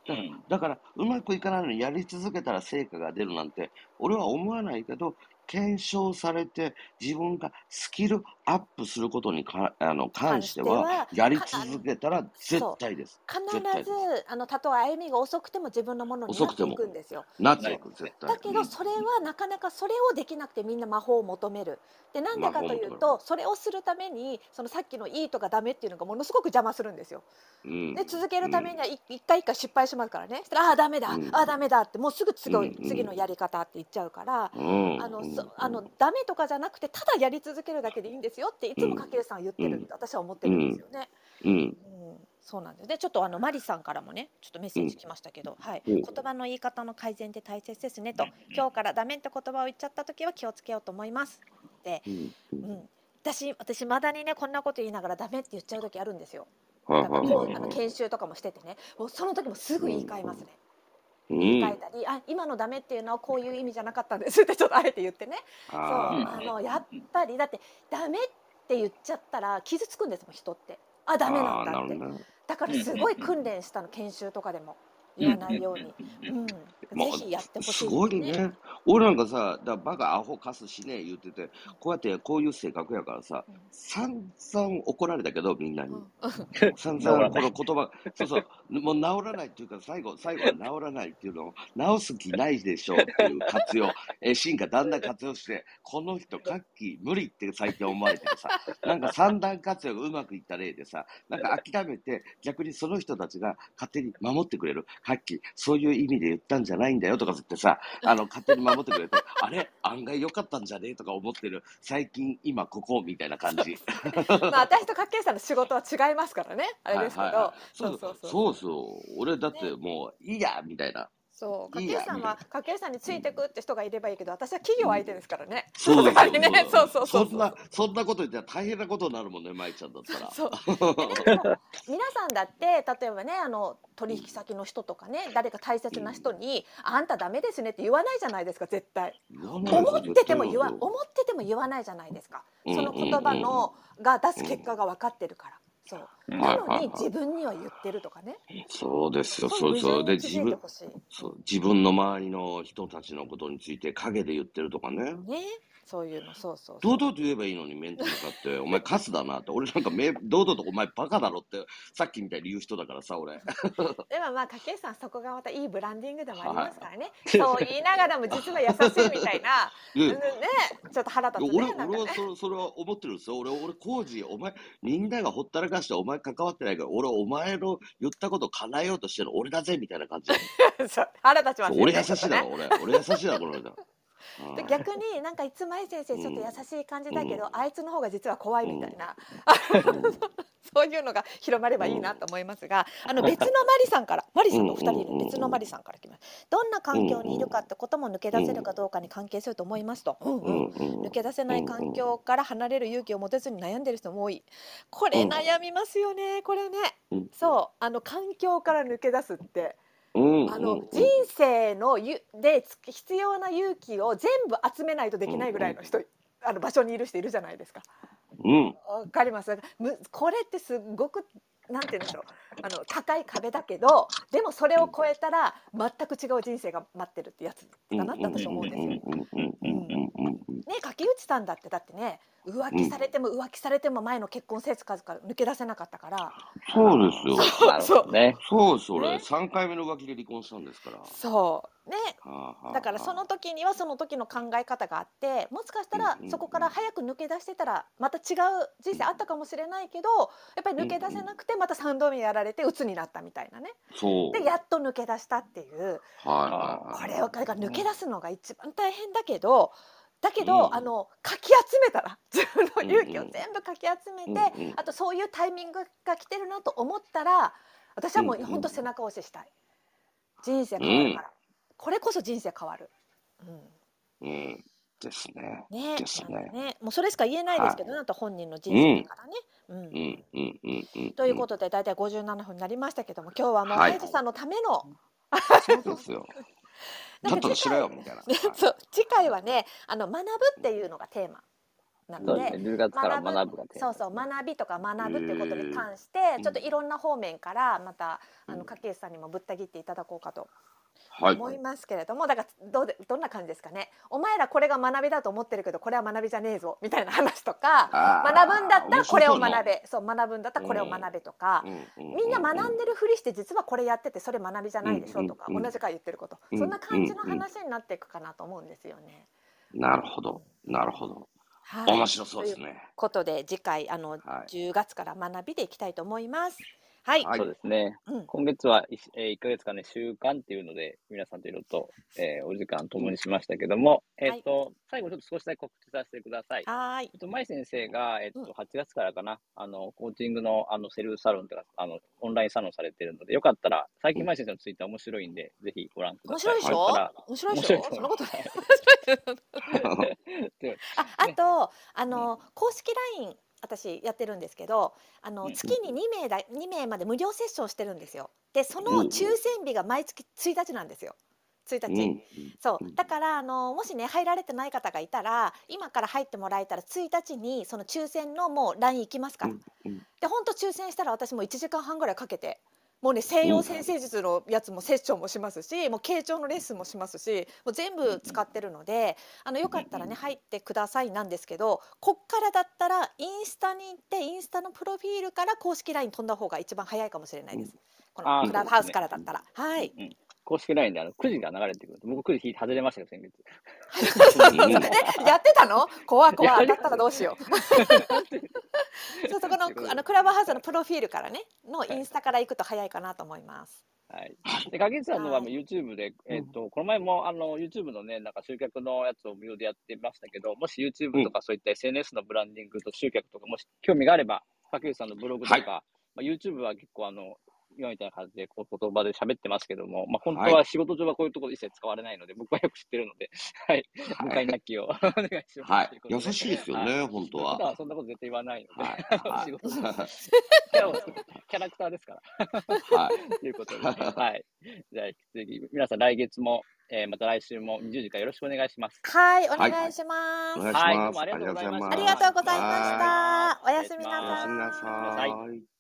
う んだからうまくいかないのにやり続けたら成果が出るなんて俺は思わないけど検証されて自分がスキルアップすることにかあの関してはやり続けたら絶対です。必ずあのたとえ歩みが遅くても自分のものになっていくんですよ。なっていく絶対。だけどそれはなかなかそれをできなくてみんな魔法を求める。でなんでかというとそれをするためにそのさっきのいいとかダメっていうのがものすごく邪魔するんですよ。うん。で続けるためには一一回一回失敗しますからね。ああダメだ、うん。ああダメだってもうすぐ次,、う次のやり方って言っちゃうから、うん。あのうんそあのダメとかじゃなくてただやり続けるだけでいいんですよっていつも家計さんは言ってるって私は思ってるんですよね。うん。うん。そうなんです。でちょっとあのマリさんからもねちょっとメッセージ来ましたけど、はい、うん。言葉の言い方の改善って大切ですねと。今日からダメって言葉を言っちゃった時は気をつけようと思いますで、うん。うん、私私まだにねこんなこと言いながらダメって言っちゃう時あるんですよ。あの研修とかもしててね。もうその時もすぐ言い換えますね。うん。言い換えたり、あ今のダメっていうのはこういう意味じゃなかったんですってちょっとあえて言ってね。そう。ああのやっぱりだってダメって言っちゃったら傷つくんですもん人って。あダメなんだって。だからすごい訓練したの研修とかでも言わないように、うん、ぜまあひやってほしいすごいね。俺なんかさ、だバカアホカスしねえ言ってて、こうやってこういう性格やからさうん、散々怒られたけど、みんなに。うん。散々この言葉、そうそう、もう治らないっていうか、最後、最後は治らないっていうのを、治す気ないでしょうっていう活用、え進化だんだん活用して、この人、カッキー無理って最近思われてるさ、なんか三段活用がうまくいった例でさ、なんか諦めて、逆にその人たちが勝手に守ってくれる、カッキー、そういう意味で言ったんじゃないんだよとか言ってさ、あの、勝手に守ってくれて、あれ？案外良かったんじゃね？えとか思ってる、最近、今ここみたいな感じ。まあ私と家計さんの仕事は違いますからね。あれですけど、そう。そうそう。俺だってもう、いいやみたいな。そう。いいや。家計さん。は家計さんについてくって人がいればいいけど私は企業相手ですからね、そうですよ。さすがにねそうそうそうそんな、そんなこと言ったら大変なことになるもんね、舞ちゃんだったら。そう。皆さんだって例えばねあの取引先の人とかね誰か大切な人に「あんたダメですね」って言わないじゃないですか絶対。思ってても言わ思ってても言わないじゃないですか。うん。その言葉のが出す結果が分かってるからそう。うんなのに自分には言ってるとかね。そうですよ、そそううそう。で、自分、そう自分の周りの人たちのことについて陰で言ってるとかね。ねそういうのそうそうそう堂々と言えばいいのに面と向かって、お前カスだなって。俺なんかめ堂々とお前バカだろって、さっきみたいに言う人だからさ、俺。でもまあ家計さんそこがまたいいブランディングでもありますからね、いそう言いながらも実は優しいみたいなねちょっと腹立つ俺ねなんかね俺はそそれは思ってるんですよ。俺、俺、工事、お前、みんながほったらかしてお前関わってないから、俺、お前の言ったこと叶えようとしてるの俺だぜみたいな感じ。そう腹立ちますよね俺優しいだろ、俺。俺優しいだろ、この人。で逆になんかいつまい先生ちょっと優しい感じだけど、あいつの方が実は怖いみたいな、そういうのが広まればいいなと思いますが、あの別のマリさんからマリさんのお二人いる別のマリさんから来ます。どんな環境にいるかってことも抜け出せるかどうかに関係すると思いますと。うんううん抜け出せない環境から離れる勇気を持てずに悩んでる人も多い。これうん悩みますよね。これね。うんそうあの環境から抜け出すって。うんあの人生のゆでつ必要な勇気を全部集めないとできないぐらいの人、あの場所にいる人いるじゃないですか。うんわかります。むこれってすごくなんて言うんでしょう。あの高い壁だけど、でもそれを超えたら全く違う人生が待ってるってやつだなって私思うんですよ。ね、柿内さんだってだってね、浮気されても浮気されても前の結婚生活から抜け出せなかったから、そうですよ。なるほどね。そうです、俺。ね3回目の浮気で離婚したんですから。そうね。だからその時にはその時の考え方があってもしかしたらそこから早く抜け出してたらまた違う人生あったかもしれないけどやっぱり抜け出せなくてまた3度目やられて鬱になったみたいなね。でやっと抜け出したっていう、はい、これをだから抜け出すのが一番大変だけど。だけど、うん、あのかき集めたら 自分の勇気を全部かき集めて、うんうん、あとそういうタイミングが来てるなと思ったら私はもう本当背中押ししたい。人生変わるから、これこそ人生変わる。うん、うんですね。ね、ですね。ね、もうそれしか言えないですけど、なんと本人の人生だからね。うん、うん、うん、うん、ということで、だいたい五十七分になりましたけども、今日はもう、はい、さんのための。そうですよ。ちょっとしろよみたいな。そう、次回はね、あの学ぶっていうのがテーマ。なので、ね、月から学ぶそうそう学びとか学ぶっていうことに関してちょっといろんな方面からまたあの掛石さんにもぶった切っていただこうかと思いますけれども、はい、だからどうでどんな感じですかね。お前らこれが学びだと思ってるけどこれは学びじゃねえぞみたいな話とか学ぶんだったらこれを学べそう学ぶんだったらこれを学べとか、みんな学んでるふりして実はこれやっててそれ学びじゃないでしょとか、同じか言ってること、そんな感じの話になっていくかなと思うんですよね。なるほどなるほど。はい、面白そうですね。ということで次回あの、はい、10月から学びでいきたいと思います。はい。そうですね。うん、今月は 1,、えー、1ヶ月間ね、習慣っていうので、皆さんといろいろと、えー、お時間共にしましたけども、えっ、と、はい、最後ちょっと少しだけ告知させてください。はい。えっと、舞先生が、えっ、と、8月からかな、あの、コーチングの、あの、セルフサロンとか、あの、オンラインサロンされてるので、よかったら、最近舞先生のツイッター面白いんで、ぜひご覧ください。面白いでしょ？面白いでしょ？そんなことない。あ、あと、あの、公式 LINE 私やってるんですけどあの月に2名だ2名まで無料セッションしてるんですよ。でその抽選日が毎月1日なんですよ。1日、うん、そう。だからあのもしね入られてない方がいたら今から入ってもらえたら1日にその抽選のもう LINE 行きますから、で本当抽選したら私も1時間半ぐらいかけてもうね西洋先生術のやつもセッションもしますしもう傾聴のレッスンもしますしもう全部使ってるのであのよかったらね入ってくださいなんですけどこっからだったらインスタに行ってインスタのプロフィールから公式 LINE 飛んだ方が一番早いかもしれないです。このクラブハウスからだったら。はい、公式 LINE であのくじが流れてくる。僕くじ引いて外れましたよ先月。やってたの？怖い怖い。だったらどうしよう。そうそこのあのクラブハウスのプロフィールからねのインスタから行くと早いかなと思います。はい。で、影さんのは YouTube で、えっ、ー、と、この前も、あの、YouTube のね、なんか集客のやつを無料でやってましたけど、もし YouTube とかそういった SNS のブランディングと集客とか、もし興味があれば、影さんのブログとか、はい、まあ、YouTube は結構あの、今みたいな感じでこう言葉で喋ってますけども、まあ、本当は仕事上はこういうところ一切使われないので、僕はよく知ってるので、はい、向かいなきを お願いします。はい、優しいですよね、本当は。普段はそんなこと絶対言わないので、はい、仕事キャラクターですから。はい。ということで、ね、はい。じゃあ、次、皆さん来月も、えー、また来週も20時からよろしくお願いします。はい、お願いします。はい、どうもありがとうございました。ありがとうございました。おやすみなさい。おやすみなさい。